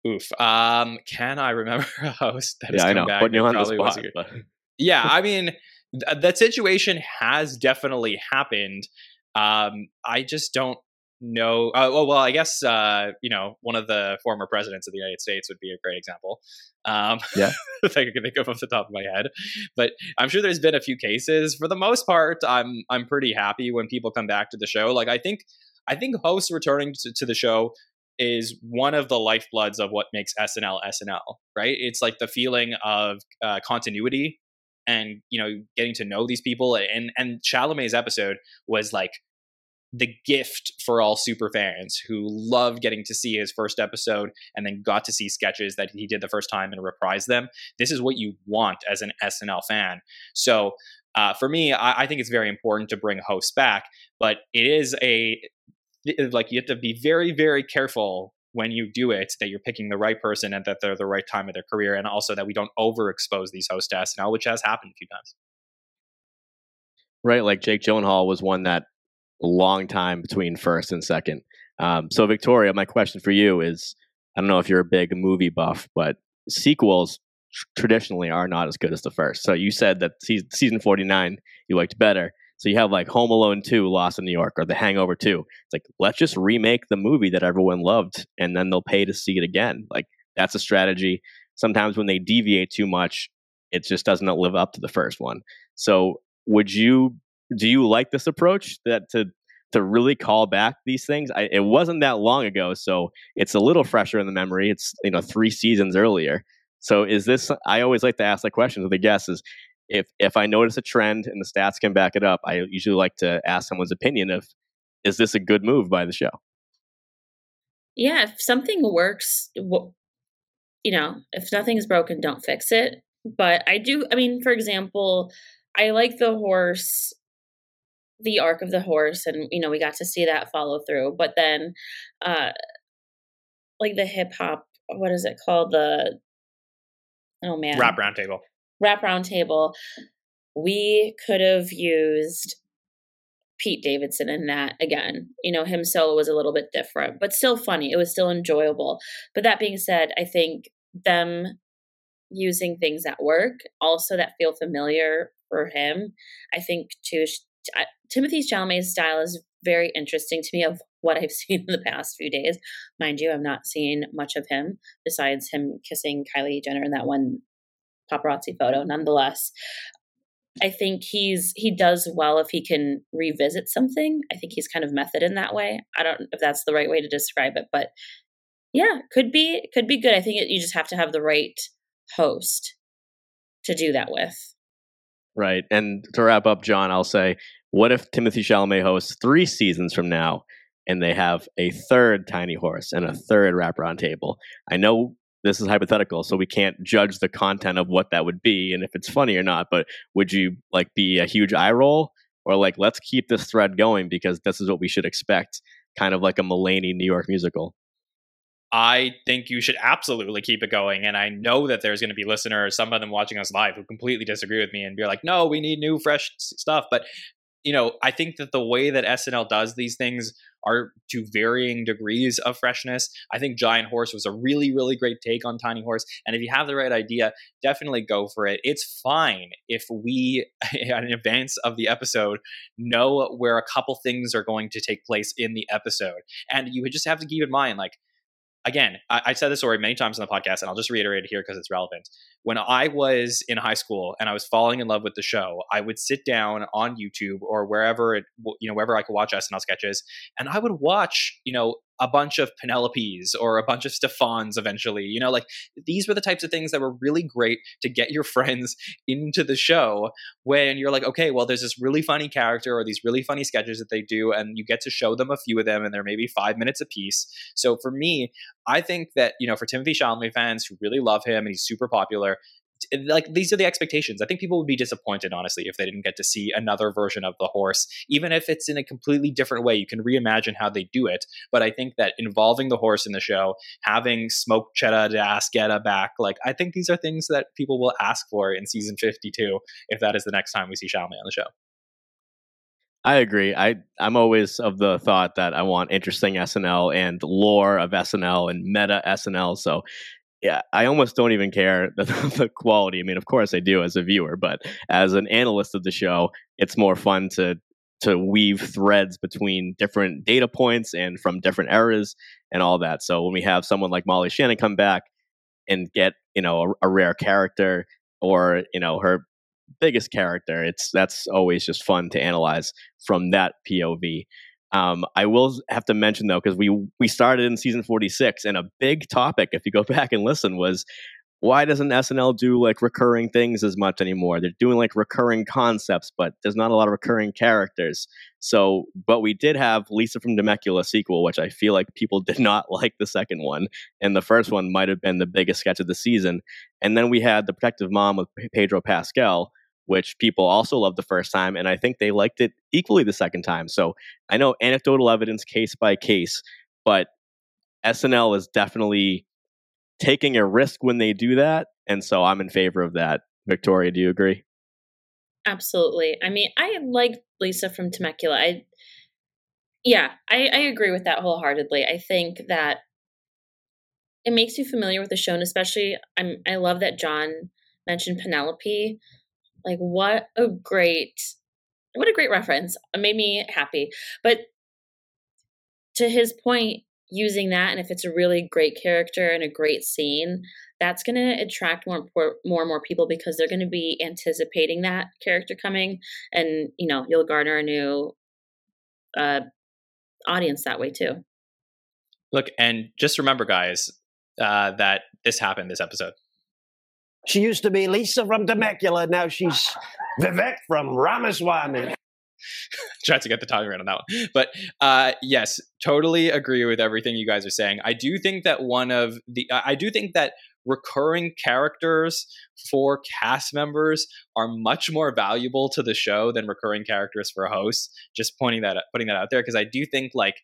Oof. Um, can I remember a host that yeah, I know. back? You on the spot, but... yeah, I mean, th- that situation has definitely happened. Um, I just don't no uh, well, well i guess uh, you know one of the former presidents of the united states would be a great example um, yeah. if i could think of off the top of my head. But i'm sure there's been a few cases. For the most part i'm i'm pretty happy when people come back to the show. Like i think i think hosts returning to, to the show is one of the lifebloods of what makes snl snl right? It's like the feeling of uh, continuity and you know getting to know these people. And and chalamet's episode was like the gift for all super fans who love getting to see his first episode and then got to see sketches that he did the first time and reprise them. This is what you want as an SNL fan. So uh, for me, I, I think it's very important to bring hosts back, but it is a like you have to be very, very careful when you do it that you're picking the right person and that they're the right time of their career, and also that we don't overexpose these hosts to SNL, which has happened a few times. Right, like Jake Gyllenhaal was one that long time between first and second. Um, so, Victoria, my question for you is I don't know if you're a big movie buff, but sequels traditionally are not as good as the first. So, you said that season 49 you liked better. So, you have like Home Alone 2, Lost in New York, or The Hangover 2. It's like, let's just remake the movie that everyone loved and then they'll pay to see it again. Like, that's a strategy. Sometimes when they deviate too much, it just doesn't live up to the first one. So, would you do you like this approach that to to really call back these things. I, it wasn't that long ago, so it's a little fresher in the memory. It's you know three seasons earlier. So is this? I always like to ask that question to the guests: is if if I notice a trend and the stats can back it up, I usually like to ask someone's opinion of is this a good move by the show? Yeah, if something works, you know, if nothing's broken, don't fix it. But I do. I mean, for example, I like the horse the arc of the horse and you know we got to see that follow through but then uh like the hip hop what is it called the oh man rap roundtable rap roundtable we could have used Pete Davidson in that again. You know, him solo was a little bit different, but still funny. It was still enjoyable. But that being said, I think them using things that work, also that feel familiar for him, I think too. Timothée Chalamet's style is very interesting to me of what I've seen in the past few days. Mind you, I've not seen much of him besides him kissing Kylie Jenner in that one paparazzi photo. Nonetheless, I think he's he does well if he can revisit something. I think he's kind of method in that way. I don't know if that's the right way to describe it, but yeah, could be could be good. I think it, you just have to have the right host to do that with. Right. And to wrap up, Jon, I'll say, what if Timothée Chalamet hosts three seasons from now and they have a third Tiny Horse and a third rap roundtable? I know this is hypothetical, so we can't judge the content of what that would be and if it's funny or not. But would you like be a huge eye roll or like let's keep this thread going because this is what we should expect, kind of like a Mulaney New York musical? I think you should absolutely keep it going. And I know that there's going to be listeners, some of them watching us live, who completely disagree with me and be like, no, we need new, fresh stuff. But you know, I think that the way that SNL does these things are to varying degrees of freshness. I think Giant Horse was a really, really great take on Tiny Horse. And if you have the right idea, definitely go for it. It's fine if we, in advance of the episode, know where a couple things are going to take place in the episode. And you would just have to keep in mind, like, again, I, said this story many times on the podcast, and I'll just reiterate it here because it's relevant. When I was in high school and I was falling in love with the show, I would sit down on YouTube or wherever it, you know, wherever I could watch SNL sketches, and I would watch, you know, a bunch of Penelopes or a bunch of Stefans eventually. You know, like these were the types of things that were really great to get your friends into the show when you're like, okay, well, there's this really funny character or these really funny sketches that they do, and you get to show them a few of them, and they're maybe five minutes a piece. So for me, I think that, you know, for Timothée Chalamet fans who really love him and he's super popular, like these are the expectations. I think people would be disappointed, honestly, if they didn't get to see another version of the horse, even if it's in a completely different way. You can reimagine how they do it, but I think that involving the horse in the show, having Smoke Cheddar Dasketta back, like I think these are things that people will ask for in season fifty-two if that is the next time we see Chalamet on the show. I agree. I I'm always of the thought that I want interesting SNL and lore of SNL and meta SNL. So yeah, I almost don't even care the, the, quality. I mean, of course I do as a viewer, but as an analyst of the show, it's more fun to to weave threads between different data points and from different eras and all that. So when we have someone like Molly Shannon come back and get you know a, a rare character or you know her biggest character, it's that's always just fun to analyze from that POV. Um, I will have to mention though, because we we started in season 46, and a big topic, if you go back and listen, was why doesn't SNL do like recurring things as much anymore? They're doing like recurring concepts, but there's not a lot of recurring characters. So, but we did have Lisa from Temecula sequel, which I feel like people did not like the second one, and the first one might have been the biggest sketch of the season. And then we had the Protective Mom with Pedro Pascal, which people also loved the first time, and I think they liked it equally the second time. So I know anecdotal evidence, case by case, but SNL is definitely taking a risk when they do that, and so I'm in favor of that. Victoria, do you agree? Absolutely. I mean, I like Lisa from Temecula. I, yeah, I, I agree with that wholeheartedly. I think that it makes you familiar with the show, and especially I'm I love that Jon mentioned Penelope like what a great what a great reference. It made me happy. But to his point, using that and if it's a really great character and a great scene, that's going to attract more more and more people because they're going to be anticipating that character coming and you know, you'll garner a new uh audience that way too. Look, and just remember, guys, uh, that this happened this episode. She used to be Lisa from Temecula. Now she's Vivek from Ramaswamy. Tried to get the timing right on that one. But uh, yes, totally agree with everything you guys are saying. I do think that one of the, I do think that recurring characters for cast members are much more valuable to the show than recurring characters for hosts. Just pointing that, putting that out there because I do think like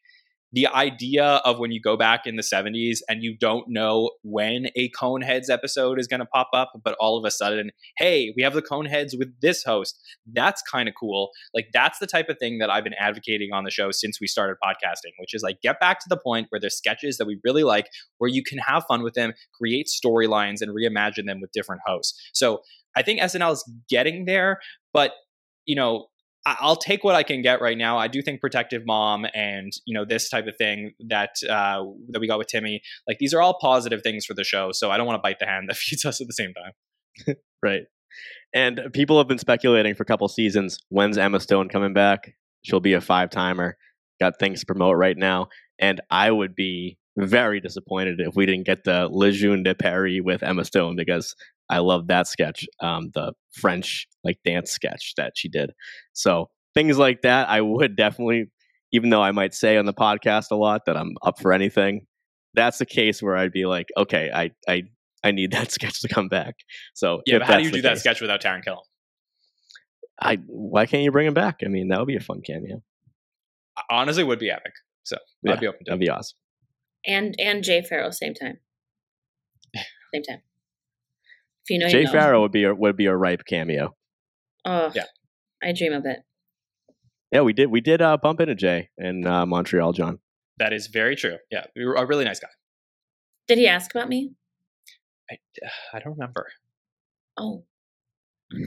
the idea of when you go back in the 70s and you don't know when a Coneheads episode is going to pop up, but all of a sudden, hey, we have the Coneheads with this host. That's kind of cool. Like, that's the type of thing that I've been advocating on the show since we started podcasting, which is like get back to the point where there's sketches that we really like, where you can have fun with them, create storylines, and reimagine them with different hosts. So I think SNL is getting there, but you know, I'll take what I can get right now. I do think Protective Mom and you know this type of thing that uh, that we got with Timmy, like these are all positive things for the show. So I don't want to bite the hand that feeds us at the same time. right. And people have been speculating for a couple seasons. When's Emma Stone coming back? She'll be a five timer. Got things to promote right now, and I would be very disappointed if we didn't get the Les Jeunes de Paris with Emma Stone because I love that sketch, um, the French like dance sketch that she did. So things like that, I would definitely, even though I might say on the podcast a lot that I'm up for anything. That's the case where I'd be like, okay, I I I need that sketch to come back. So yeah, if but how do you the do that sketch without Taran Killam? I why can't you bring him back? I mean, that would be a fun cameo. Honestly, would be epic. So Yeah, I'd be open to That'd it. be awesome. And and Jay Pharoah same time. Same time. If you know, Jay you know. Pharoah would be a, would be a ripe cameo. Oh, Yeah. I dream of it. Yeah, we did we did uh, bump into Jay in uh, Montreal, Jon. That is very true. Yeah, you're a really nice guy. Did he ask about me? I, I don't remember. Oh.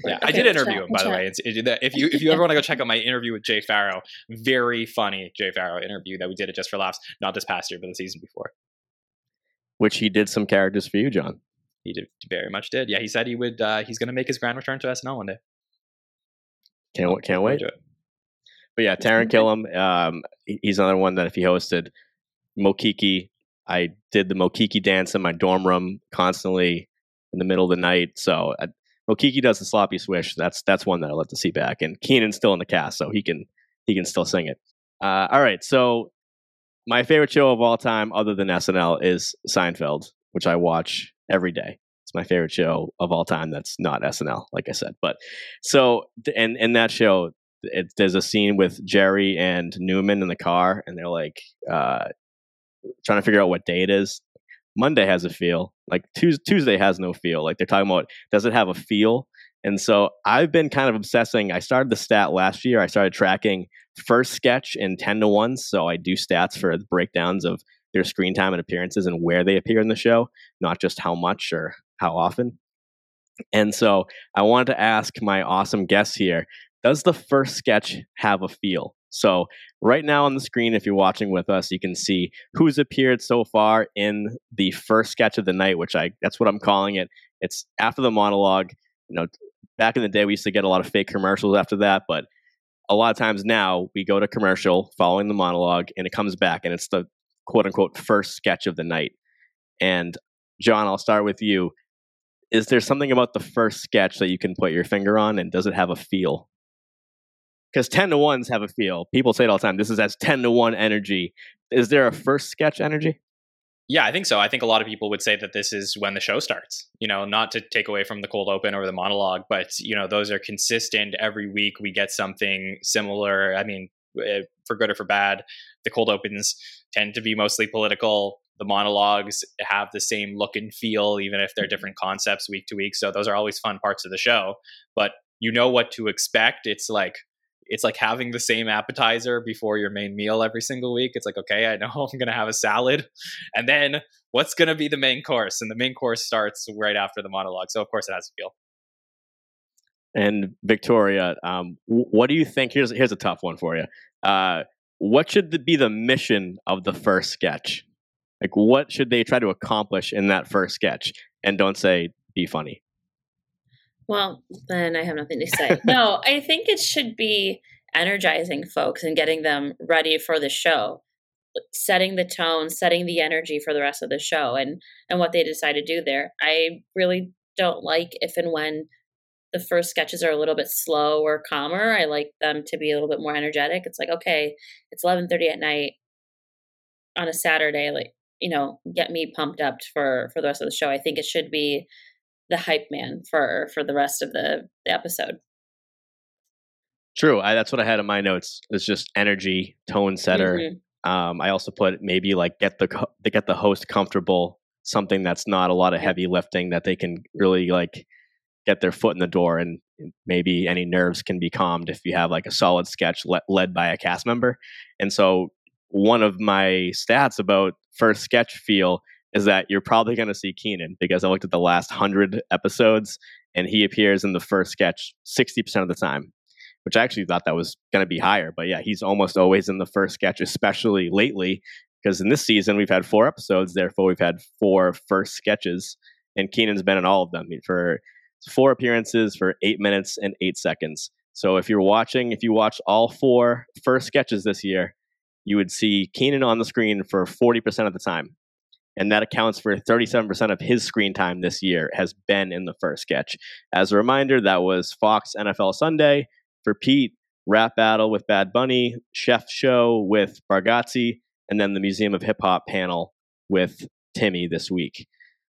Yeah, I did interview chat, him, we'll by the way. It's, it, if you if you ever want to go check out my interview with Jay Pharoah, very funny Jay Pharoah interview that we did it just for laughs. Not this past year, but the season before. Which he did some characters for you, Jon. He did very much did. Yeah, he said he would. Uh, he's going to make his grand return to SNL one day. Can't wa- can't wait. But yeah, Taran Killam, um, he's another one that if he hosted Mokiki, I did the Mokiki dance in my dorm room constantly in the middle of the night. So uh, Mokiki does the sloppy swish. That's that's one that I love to see back. And Kenan's still in the cast, so he can he can still sing it. Uh, all right, so my favorite show of all time, other than SNL, is Seinfeld, which I watch every day. It's my favorite show of all time. That's not SNL, like I said. But so, and in that show, it, there's a scene with Jerry and Newman in the car, and they're like uh, trying to figure out what day it is. Monday has a feel, like Tuesday has no feel. Like they're talking about, does it have a feel? And so I've been kind of obsessing. I started the stat last year. I started tracking first sketch in 10 to 1. So I do stats for breakdowns of their screen time and appearances and where they appear in the show, not just how much or how often. And so I wanted to ask my awesome guest here does the first sketch have a feel? So, right now on the screen, if you're watching with us, you can see who's appeared so far in the first sketch of the night, which I that's what I'm calling it. It's after the monologue. You know, back in the day, we used to get a lot of fake commercials after that, but a lot of times now we go to commercial following the monologue and it comes back and it's the quote unquote first sketch of the night. And Jon, I'll start with you. Is there something about the first sketch that you can put your finger on and does it have a feel? Because 10 to 1s have a feel. People say it all the time. This is as 10 to 1 energy. Is there a first sketch energy? Yeah, I think so. I think a lot of people would say that this is when the show starts. You know, not to take away from the cold open or the monologue, but you know, those are consistent. Every week we get something similar. I mean, eh, for good or for bad, the cold opens tend to be mostly political. The monologues have the same look and feel, even if they're different concepts week to week. So those are always fun parts of the show. But you know what to expect. It's like it's like having the same appetizer before your main meal every single week. It's like, okay, I know I'm going to have a salad. And then what's going to be the main course? And the main course starts right after the monologue. So, of course, it has to feel. And Victoria, um, what do you think? Here's here's a tough one for you. Uh, what should the, be the mission of the first sketch? Like, what should they try to accomplish in that first sketch? And don't say be funny. Well, then I have nothing to say. no, I think it should be energizing folks and getting them ready for the show setting the tone setting the energy for the rest of the show and and what they decide to do there i really don't like if and when the first sketches are a little bit slow or calmer i like them to be a little bit more energetic it's like okay it's 11:30 at night on a saturday like you know get me pumped up for for the rest of the show i think it should be the hype man for for the rest of the, the episode True. I, that's what I had in my notes. It's just energy, tone setter. Mhm. Um, I also put maybe like get the get the host comfortable, something that's not a lot of heavy lifting that they can really like get their foot in the door, and maybe any nerves can be calmed if you have like a solid sketch le- led by a cast member. And so, one of my stats about first sketch feel is that you're probably going to see Kenan because I looked at the last hundred episodes, and he appears in the first sketch sixty percent of the time which I actually thought that was going to be higher. But yeah, he's almost always in the first sketch, especially lately, because in this season we've had four episodes. Therefore, we've had four first sketches, and Kenan's been in all of them for four appearances for eight minutes and eight seconds. So if you're watching, if you watch all four first sketches this year, you would see Kenan on the screen for 40% of the time. And that accounts for 37% of his screen time this year has been in the first sketch. As a reminder, that was Fox NFL Sunday, for Pete, Rap Battle with Bad Bunny, Chef Show with Bargatze, and then the Museum of Hip Hop panel with Timmy this week.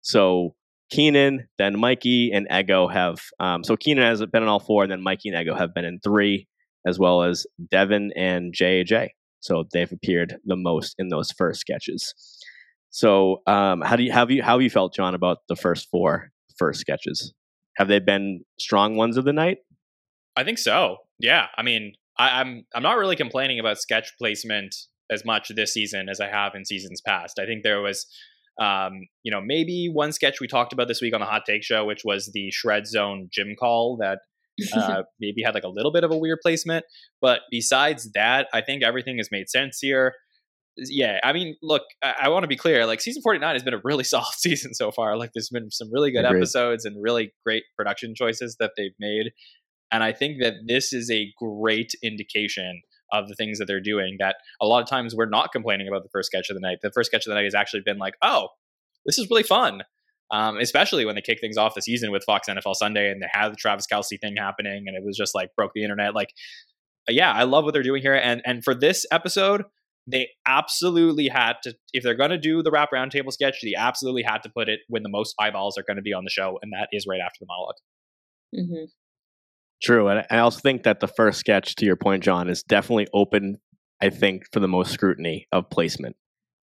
So Kenan, then Mikey and Ego have. Um, so Kenan has been in all four, and then Mikey and Ego have been in three, as well as Devon and JJ. So they've appeared the most in those first sketches. So um, how do you have you how have you felt, Jon, about the first four first sketches? Have they been strong ones of the night? I think so. Yeah. I mean, I, I'm I'm not really complaining about sketch placement as much this season as I have in seasons past. I think there was um, you know, maybe one sketch we talked about this week on the Hot Take Show, which was the Shred Zone gym call that uh, maybe had like a little bit of a weird placement. But besides that, I think everything has made sense here. Yeah, I mean, look, I, I want to be clear. Like, season 49 has been a really solid season so far. Like, there's been some really good Agreed. episodes and really great production choices that they've made. And I think that this is a great indication of the things that they're doing that a lot of times we're not complaining about the first sketch of the night. The first sketch of the night has actually been like, oh, this is really fun. Um, especially when they kick things off the season with Fox NFL Sunday and they had the Travis Kelce thing happening and it was just like broke the internet. Like, yeah, I love what they're doing here. And and for this episode, they absolutely had to, if they're going to do the rap roundtable sketch, they absolutely had to put it when the most eyeballs are going to be on the show, and that is right after the monologue. Mhm. True, and I also think that the first sketch, to your point, Jon, is definitely open. I think for the most scrutiny of placement.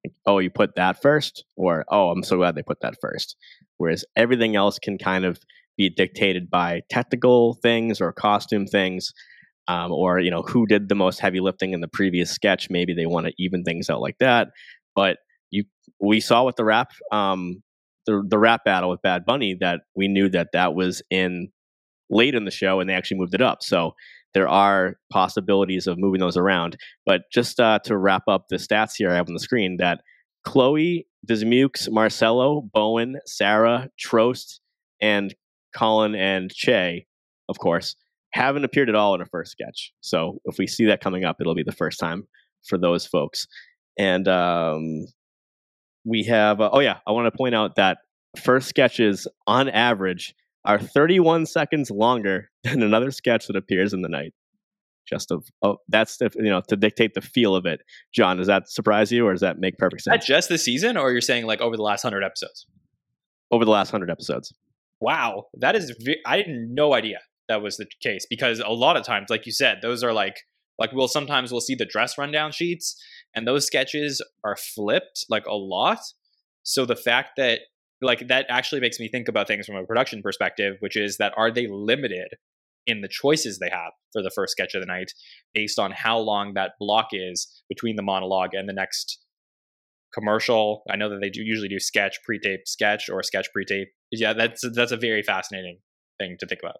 Like, oh, you put that first, or oh, I'm so glad they put that first. Whereas everything else can kind of be dictated by technical things or costume things, um, or you know who did the most heavy lifting in the previous sketch. Maybe they want to even things out like that. But you, we saw with the rap, um, the the rap battle with Bad Bunny that we knew that that was in late in the show and they actually moved it up. So there are possibilities of moving those around. But just uh, to wrap up the stats here I have on the screen that Chloe, Dismukes, Marcelo, Bowen, Sarah, Troast, and Colin and Che, of course, haven't appeared at all in a first sketch. So if we see that coming up, it'll be the first time for those folks. And um, we have, uh, oh yeah, I want to point out that first sketches on average are 31 seconds longer than another sketch that appears in the night. Just of oh, that's the, you know to dictate the feel of it. Jon, does that surprise you, or does that make perfect Is that sense? just this season, or you're saying like over the last hundred episodes? Over the last hundred episodes, Wow, that is I had no idea that was the case because a lot of times, like you said, those are like like we'll sometimes we'll see the dress rundown sheets, and those sketches are flipped like a lot. So the fact that like that actually makes me think about things from a production perspective, which is that are they limited in the choices they have for the first sketch of the night based on how long that block is between the monologue and the next commercial. I know that they do usually do sketch, pre-tape, sketch, or sketch pre-tape. Yeah, that's that's a very fascinating thing to think about.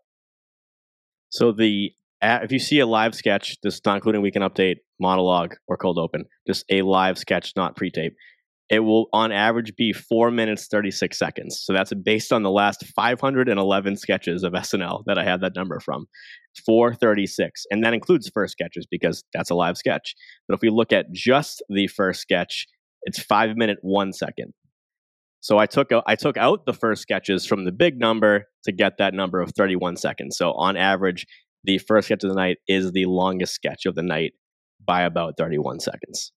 so the if you see a live sketch, this not including weekend update, monologue, or cold open, just a live sketch, not pre-tape. It will on average be four minutes 36 seconds. So that's based on the last 511 sketches of SNL that I had that number from. 436. And that includes first sketches because that's a live sketch. But if we look at just the first sketch, it's five minute one second. So I took I took out the first sketches from the big number to get that number of 31 seconds. So on average, the first sketch of the night is the longest sketch of the night by about 31 seconds.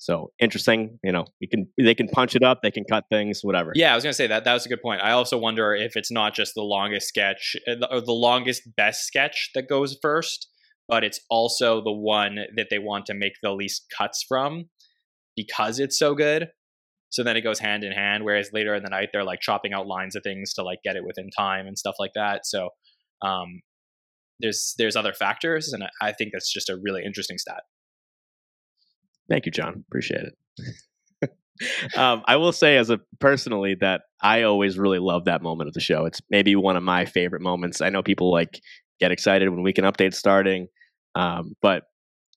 So interesting, you know, you can they can punch it up, they can cut things, whatever. Yeah, I was gonna say that. That was a good point. I also wonder if it's not just the longest sketch uh, or the longest best sketch that goes first, but it's also the one that they want to make the least cuts from because it's so good. So then it goes hand in hand. Whereas later in the night, they're like chopping out lines of things to like get it within time and stuff like that. So um, there's there's other factors, and I think that's just a really interesting stat. Thank you, Jon. Appreciate it. um, I will say, as a personally, that I always really love that moment of the show. It's maybe one of my favorite moments. I know people like get excited when weekend updates starting, um, but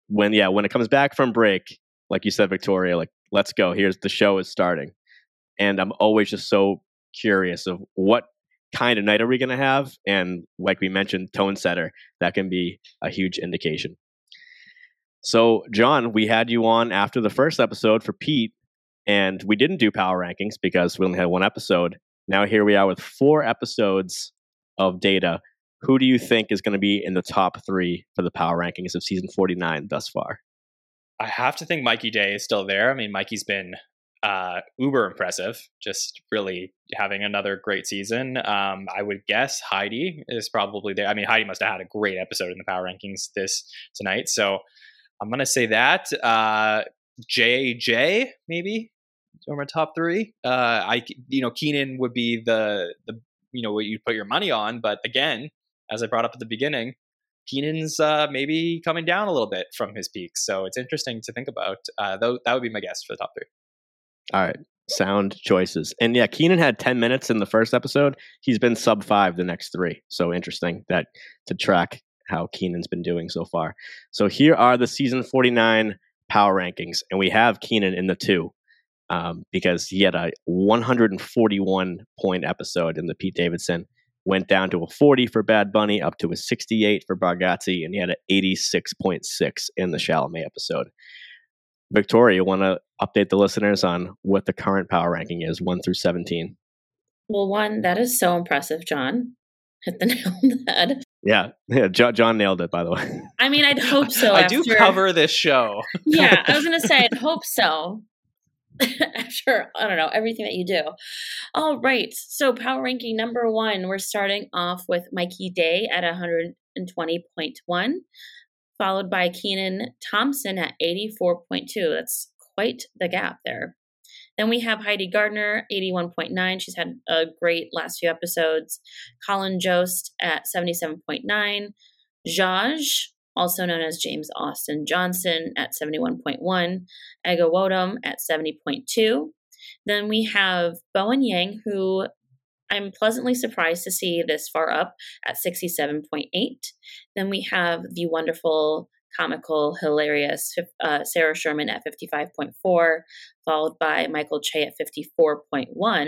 when yeah, when it comes back from break, like you said, Victoria, like let's go. Here's the show is starting, and I'm always just so curious of what kind of night are we going to have, and like we mentioned, tone setter that can be a huge indication. So, Jon, we had you on after the first episode for Pete, and we didn't do power rankings because we only had one episode. Now, here we are with four episodes of data. Who do you think is going to be in the top three for the power rankings of season 49 thus far? I have to think Mikey Day is still there. I mean, Mikey's been uh, uber impressive, just really having another great season. Um, I would guess Heidi is probably there. I mean, Heidi must have had a great episode in the power rankings this tonight. So I'm gonna say that. Uh, JJ maybe over my top three. Uh, I you know Kenan would be the the you know what you put your money on, but again, as I brought up at the beginning, Kenan's uh, maybe coming down a little bit from his peaks. So it's interesting to think about. Uh, though that would be my guess for the top three. All right, sound choices. And yeah, Kenan had 10 minutes in the first episode. He's been sub five the next three. So interesting that to track how Kenan's been doing so far. So here are the season 49 power rankings, and we have Kenan in the two um, because he had a 141 point episode in the Pete Davidson. Went down to a 40 for Bad Bunny, up to a 68 for Bargatze, and he had an 86.6 in the Chalamet episode. Victoria, you want to update the listeners on what the current power ranking is, 1 through 17? Well, one, that is so impressive, Jon. Hit the nail on the head. Yeah, yeah. Jon, Jon nailed it. By the way, I mean, I'd hope so. I after, do cover this show. yeah, I was gonna say, I'd hope so. after I don't know everything that you do. All right, so power ranking number one, we're starting off with Mikey Day at 120.1, followed by Kenan Thompson at 84.2. That's quite the gap there. Then we have Heidi Gardner, 81.9. She's had a great last few episodes. Colin Jost at 77.9. Zsa, also known as James Austin Johnson, at 71.1. Ego Nwodim at 70.2. Then we have Bowen Yang, who I'm pleasantly surprised to see this far up at 67.8. Then we have the wonderful comical, hilarious uh, Sarah Sherman at 55.4, followed by Michael Che at 54.1.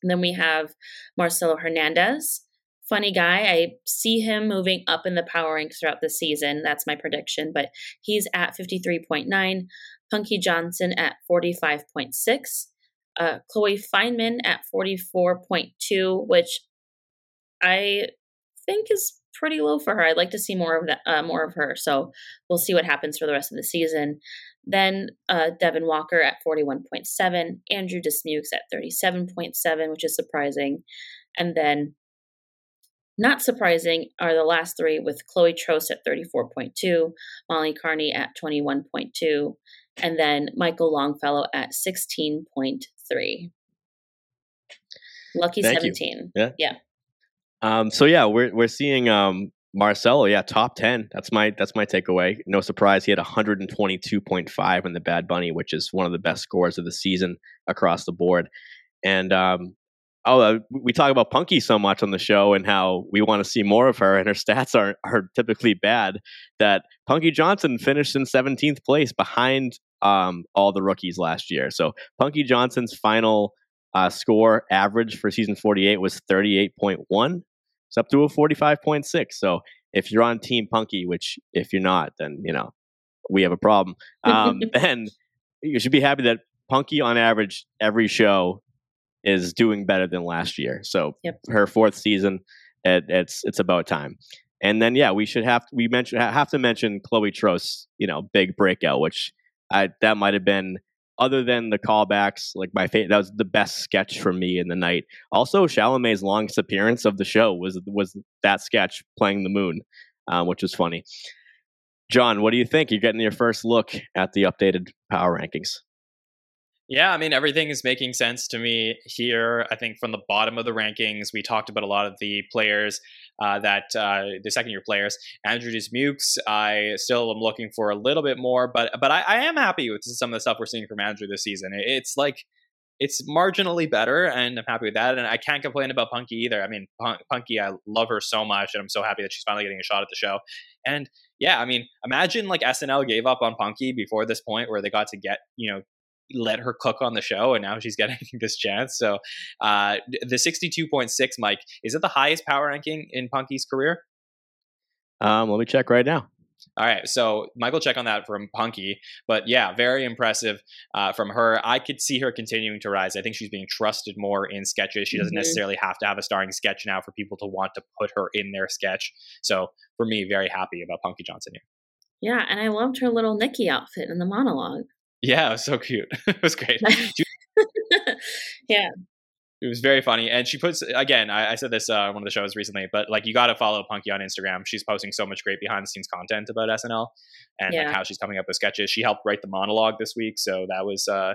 And then we have Marcelo Hernandez, funny guy. I see him moving up in the power ranks throughout the season. That's my prediction, but he's at 53.9. Punky Johnson at 45.6. Uh, Chloe Fineman at 44.2, which I think is pretty low for her. I'd like to see more of that, uh, more of her. So we'll see what happens for the rest of the season. Then uh, Devon Walker at 41.7, Andrew Dismukes at 37.7, which is surprising. And then not surprising are the last three with Chloe Troast at 34.2, Molly Kearney at 21.2, and then Michael Longfellow at 16.3. Lucky Thank 17. You. Yeah. Yeah. Um, so yeah, we're we're seeing um, Marcelo, yeah, top ten. That's my that's my takeaway. No surprise, he had 122.5 in the Bad Bunny, which is one of the best scores of the season across the board. And um, oh, uh, we talk about Punky so much on the show and how we want to see more of her, and her stats are are typically bad. That Punky Johnson finished in 17th place behind um, all the rookies last year. So Punky Johnson's final uh, score average for season 48 was 38.1. It's up to a 45.6. So if you're on Team Punky, which if you're not, then you know we have a problem. Um, then you should be happy that Punky on average every show is doing better than last year. So Yep. her fourth season, it, it's it's about time. And then yeah, we should have we mention have to mention Chloe Troast, you know, big breakout, which I that might have been other than the callbacks, like my favorite. That was the best sketch for me in the night. Also, Chalamet's longest appearance of the show was was that sketch playing the moon, um, which was funny. John, what do you think? You're getting your first look at the updated power rankings. Yeah, I mean, everything is making sense to me here. I think from the bottom of the rankings, we talked about a lot of the players uh, that uh, the second year players. Andrew Dismukes, I still am looking for a little bit more, but but I, I am happy with some of the stuff we're seeing from Andrew this season. It- It's like it's marginally better, and I'm happy with that. And I can't complain about Punky either. I mean, Pun- Punky, I love her so much, and I'm so happy that she's finally getting a shot at the show. And yeah, I mean, imagine like SNL gave up on Punky before this point, where they got to get you know let her cook on the show and now she's getting this chance. So uh the 62.6 mike is it the highest power ranking in punky's career? Um, let me check right now. all right so michael check on that from punky but yeah very impressive uh, from her. I could see her continuing to rise. I think she's being trusted more in sketches. She doesn't Mhm. necessarily have to have a starring sketch now for people to want to put her in their sketch. So for me very happy about punky johnson here. Yeah, and I loved her little Nikki outfit in the monologue. Yeah it was so cute it was great yeah, It was very funny, and she puts again. I, I said this uh, one of the shows recently, but like you got to follow Punky on Instagram. She's posting so much great behind the scenes content about SNL and Yeah. like how she's coming up with sketches. She helped write the monologue this week, so that was uh,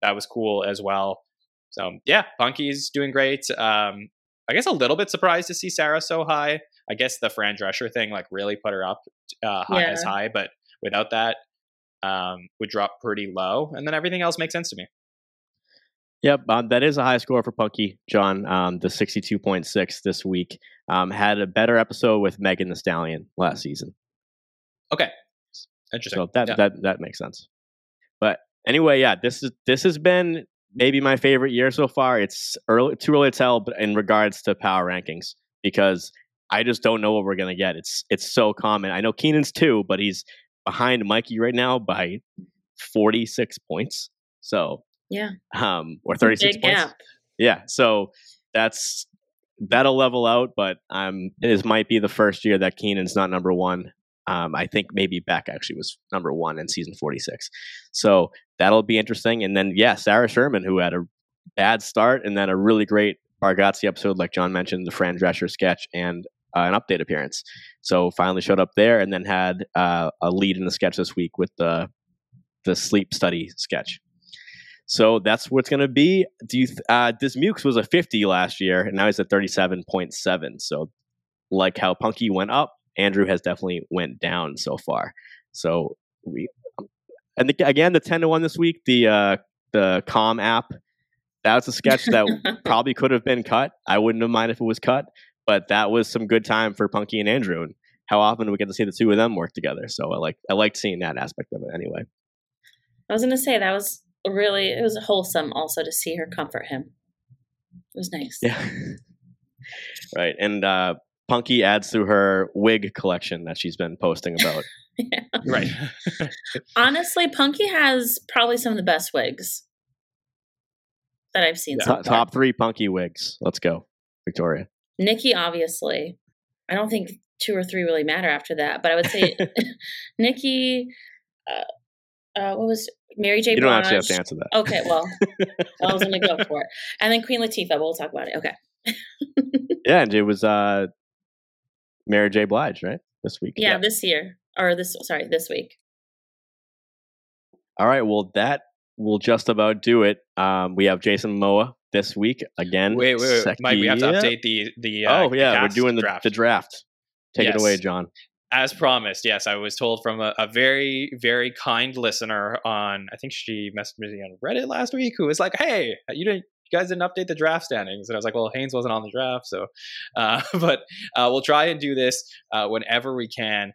that was cool as well. So yeah, Punky's doing great. Um, I guess a little bit surprised to see Sarah so high. I guess the Fran Drescher thing like really put her up uh, high Yeah. as high, but without that, um, would drop pretty low, and then everything else makes sense to me. Yep, um, that is a high score for Punky Jon. Um, the sixty-two point six this week um, had a better episode with Megan Thee Stallion last season, Okay, interesting. so that Yeah. that that makes sense. But anyway, yeah, this is this has been maybe my favorite year so far. It's early, too early to tell, but in regards to power rankings, because I just don't know what we're gonna get. It's it's so common. I know Keenan's too, but he's behind Mikey right now by forty-six points. So yeah, um, or thirty-six big points. gap. Yeah, so that's that'll level out, but um, this might be the first year that Kenan's not number one. Um, I think maybe Beck actually was number one in season forty six, so that'll be interesting. And then yeah, Sarah Sherman, who had a bad start and then a really great Bargatze episode, like Jon mentioned, the Fran Drescher sketch and an update appearance. So finally showed up there, and then had uh, a lead in the sketch this week with the the sleep study sketch. So that's what's going to be. Do you? Th- uh, Dismukes was a 50 last year, and now he's at 37.7. So, like how Punky went up, Andrew has definitely went down so far. So we, and the, again, the 10 to one this week, the uh, the Calm app, that was a sketch that probably could have been cut. I wouldn't have minded if it was cut, but that was some good time for Punky and Andrew. And how often do we get to see the two of them work together? So I like I liked seeing that aspect of it anyway. I was gonna say that was really it was wholesome also to see her comfort him. It was nice. Yeah. right. And uh, Punky adds to her wig collection that she's been posting about. Yeah. right. Honestly, Punky has probably some of the best wigs that I've seen. so top, far. top three Punky wigs. Let's go, Victoria. Nikki, obviously. I don't think two or three really matter after that, but I would say Nikki. Uh, uh, what was Mary J. Blige. You don't Blige. actually have to answer that. Okay, well, I was going to go for it, and then Queen Latifah. We'll talk about it. Okay. Yeah, and it was uh, Mary J. Blige, right? This week. Yeah, this year or this. Sorry, this week. All right. Well, that will just about do it. Um, we have Jason Momoa this week again. Wait, wait, wait. Mike, we have to update the the. Uh, oh yeah, we're doing the draft. the draft. Take Yes. it away, Jon. As promised, yes, I was told from a, a very, very kind listener on. I think she messaged me on Reddit last week, who was like, "Hey, you didn't you guys didn't update the draft standings. And I was like, well, Haynes wasn't on the draft. So, uh, but uh, we'll try and do this uh, whenever we can.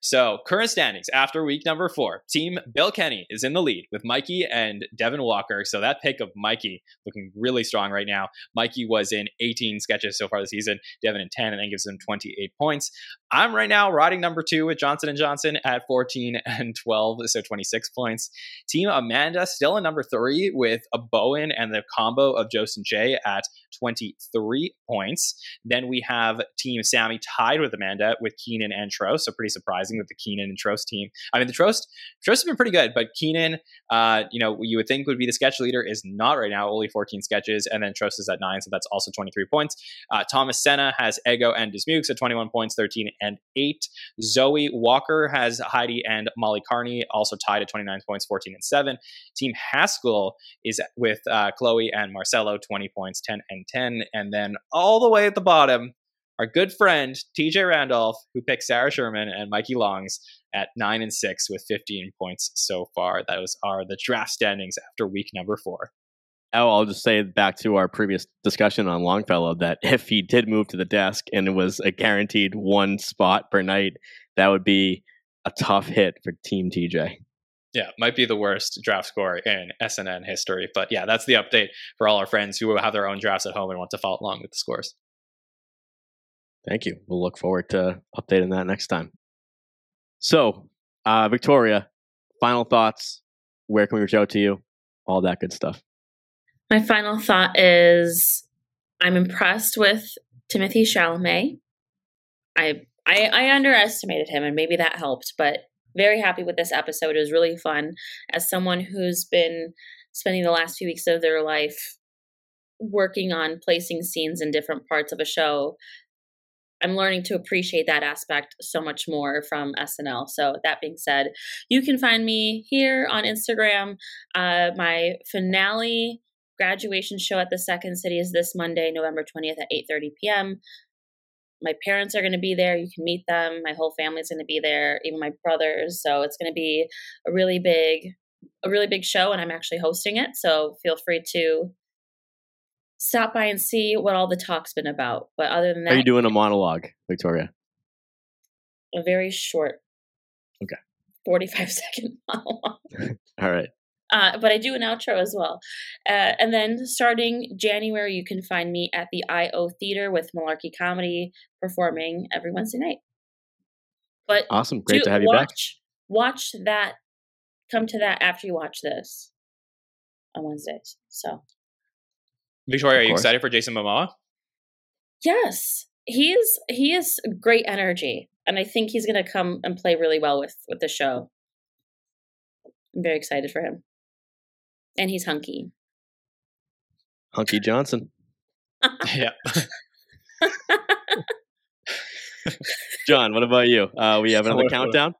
So, current standings after week number four. Team Bill Kenny is in the lead with Mikey and Devon Walker. So, that pick of Mikey looking really strong right now. Mikey was in 18 sketches so far this season, Devon in 10, and then gives him 28 points. I'm right now riding number two with Johnson and Johnson at 14 and 12, so 26 points. Team Amanda still in number three with a Bowen and the combo of Jost and Che at 23 points. Then we have Team Sammy tied with Amanda with Kenan and Troast, so pretty surprising with the Kenan and Troast team. I mean, the Troast Troast has been pretty good, but Kenan, uh, you know, you would think would be the sketch leader is not right now, only 14 sketches, and then Troast is at nine, so that's also 23 points. Uh, Thomas Senna has Ego and Dismukes at 21 points, 13 and 8. Zoe Walker has Heidi and Molly Kearney, also tied at 29 points, 14 and 7. Team Haskell is with uh, Chloe and Marcelo, 20 points, 10 and 10. And then all the way at the bottom, our good friend TJ Randolph, who picked Sarah Sherman and Mikey Longs at 9 and 6 with 15 points so far. Those are the draft standings after week number four. Oh, I'll just say back to our previous discussion on Longfellow that if he did move to the desk and it was a guaranteed one spot per night, that would be a tough hit for Team TJ. Yeah, might be the worst draft score in SNN history. But yeah, that's the update for all our friends who have their own drafts at home and want to follow along with the scores. Thank you. We'll look forward to updating that next time. So, uh, Victoria, final thoughts. Where can we reach out to you? All that good stuff. My final thought is I'm impressed with Timothée Chalamet. I, I I underestimated him and maybe that helped, but very happy with this episode. It was really fun. As someone who's been spending the last few weeks of their life working on placing scenes in different parts of a show, I'm learning to appreciate that aspect so much more from SNL. So that being said, you can find me here on Instagram. Uh, my finale graduation show at the Second City is this Monday, November 20th at 8:30 p.m. My parents are going to be there. You can meet them. My whole family's going to be there, even my brothers. So it's going to be a really big a really big show and I'm actually hosting it. So feel free to stop by and see what all the talk's been about. But other than that, Are you doing a monologue, Victoria? a very short Okay. 45 second monologue. All right. Uh, but I do an outro as well. Uh, and then starting January, you can find me at the IO Theater with Malarkey Comedy performing every Wednesday night. But Awesome. Great do- to have you back. watch, Watch that. Come to that after you watch this on Wednesdays. So Victoria, are you excited for Jason Momoa? yes, he is. He is great energy, and I think he's going to come and play really well with with the show. I'm very excited for him, and he's hunky. Hunky Johnson. yeah. Jon, what about you? Uh, we have another countdown.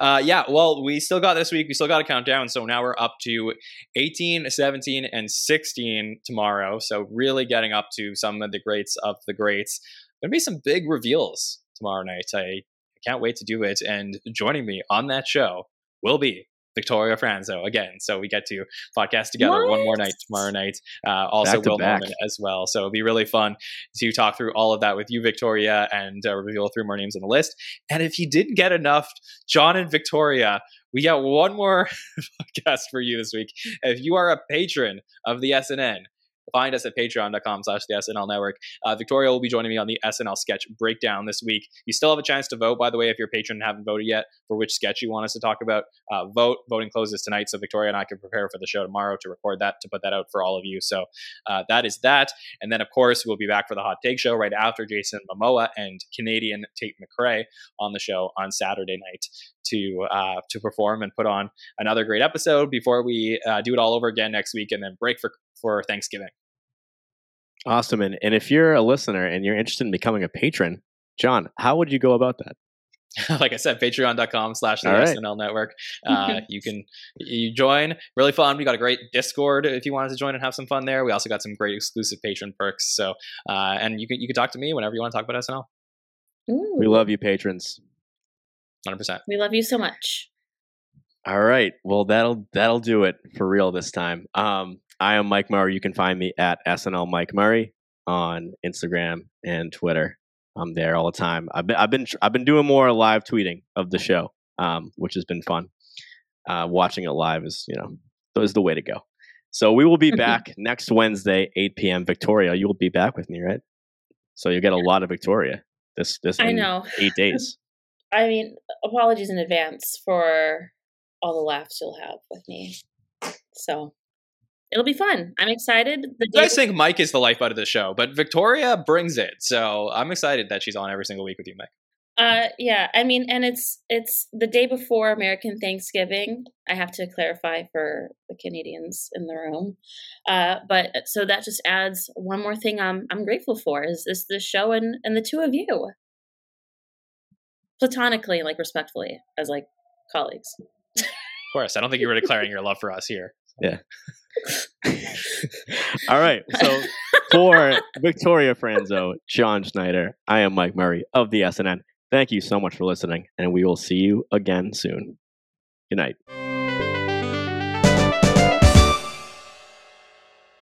Uh, yeah, well, we still got this week. We still got a countdown. So now we're up to 18, 17, and 16 tomorrow. So really getting up to some of the greats of the greats. Going to be some big reveals tomorrow night. I can't wait to do it. And joining me on that show will be Victoria Franso again. So we get to podcast together one more night tomorrow night. Uh, also, Back to Will back. Norman as well. So it'll be really fun to talk through all of that with you, Victoria, and uh, reveal three more names on the list. And if you didn't get enough, Jon and Victoria, we got one more podcast for you this week. If you are a patron of the SNN, find us at patreon.com slash the SNL network. Uh, Victoria will be joining me on the SNL sketch breakdown this week. You still have a chance to vote, by the way, if you're a patron and haven't voted yet for which sketch you want us to talk about. Uh, vote. Voting closes tonight, so Victoria and I can prepare for the show tomorrow to record that, to put that out for all of you. So uh, that is that. And then, of course, we'll be back for the hot take show right after Jason Momoa and Canadian Tate McRae on the show on Saturday night to uh, to perform and put on another great episode before we uh, do it all over again next week and then break for for Thanksgiving. Awesome. And, and if you're a listener and you're interested in becoming a patron, Jon, how would you go about that? like I said, patreon.com slash the All right. SNL network. Uh, you can you join. Really fun. We got a great Discord if you wanted to join and have some fun there. We also got some great exclusive patron perks. So uh, and you can you can talk to me whenever you want to talk about SNL. Ooh, We love you, patrons. 100%. we love you so much. All right. Well, that'll that'll do it for real this time. Um, I am Mike Murray. You can find me at SNL Mike Murray on Instagram and Twitter. I'm there all the time. I've been I've been I've been doing more live tweeting of the show, um, which has been fun. Uh, watching it live is you know is the way to go. So we will be back next Wednesday, 8 p.m. Victoria. You will be back with me, right? So you'll get a lot of Victoria this this I know. eight days. I mean, apologies in advance for all the laughs you'll have with me. So it'll be fun. I'm excited. The You day guys think Mike is the lifeblood of the show, but Victoria brings it. So I'm excited that she's on every single week with you, Mike. Uh, yeah, I mean, and it's it's the day before American Thanksgiving. I have to clarify for the Canadians in the room, uh, but so that just adds one more thing I'm I'm grateful for is is the show and and the two of you, platonically, like respectfully, as like colleagues. Of course, I don't think you were declaring your love for us here. All right. So for Victoria Franso, Jon Schneider, I am Mike Murray of the SNN. Thank you so much for listening, and we will see you again soon. Good night.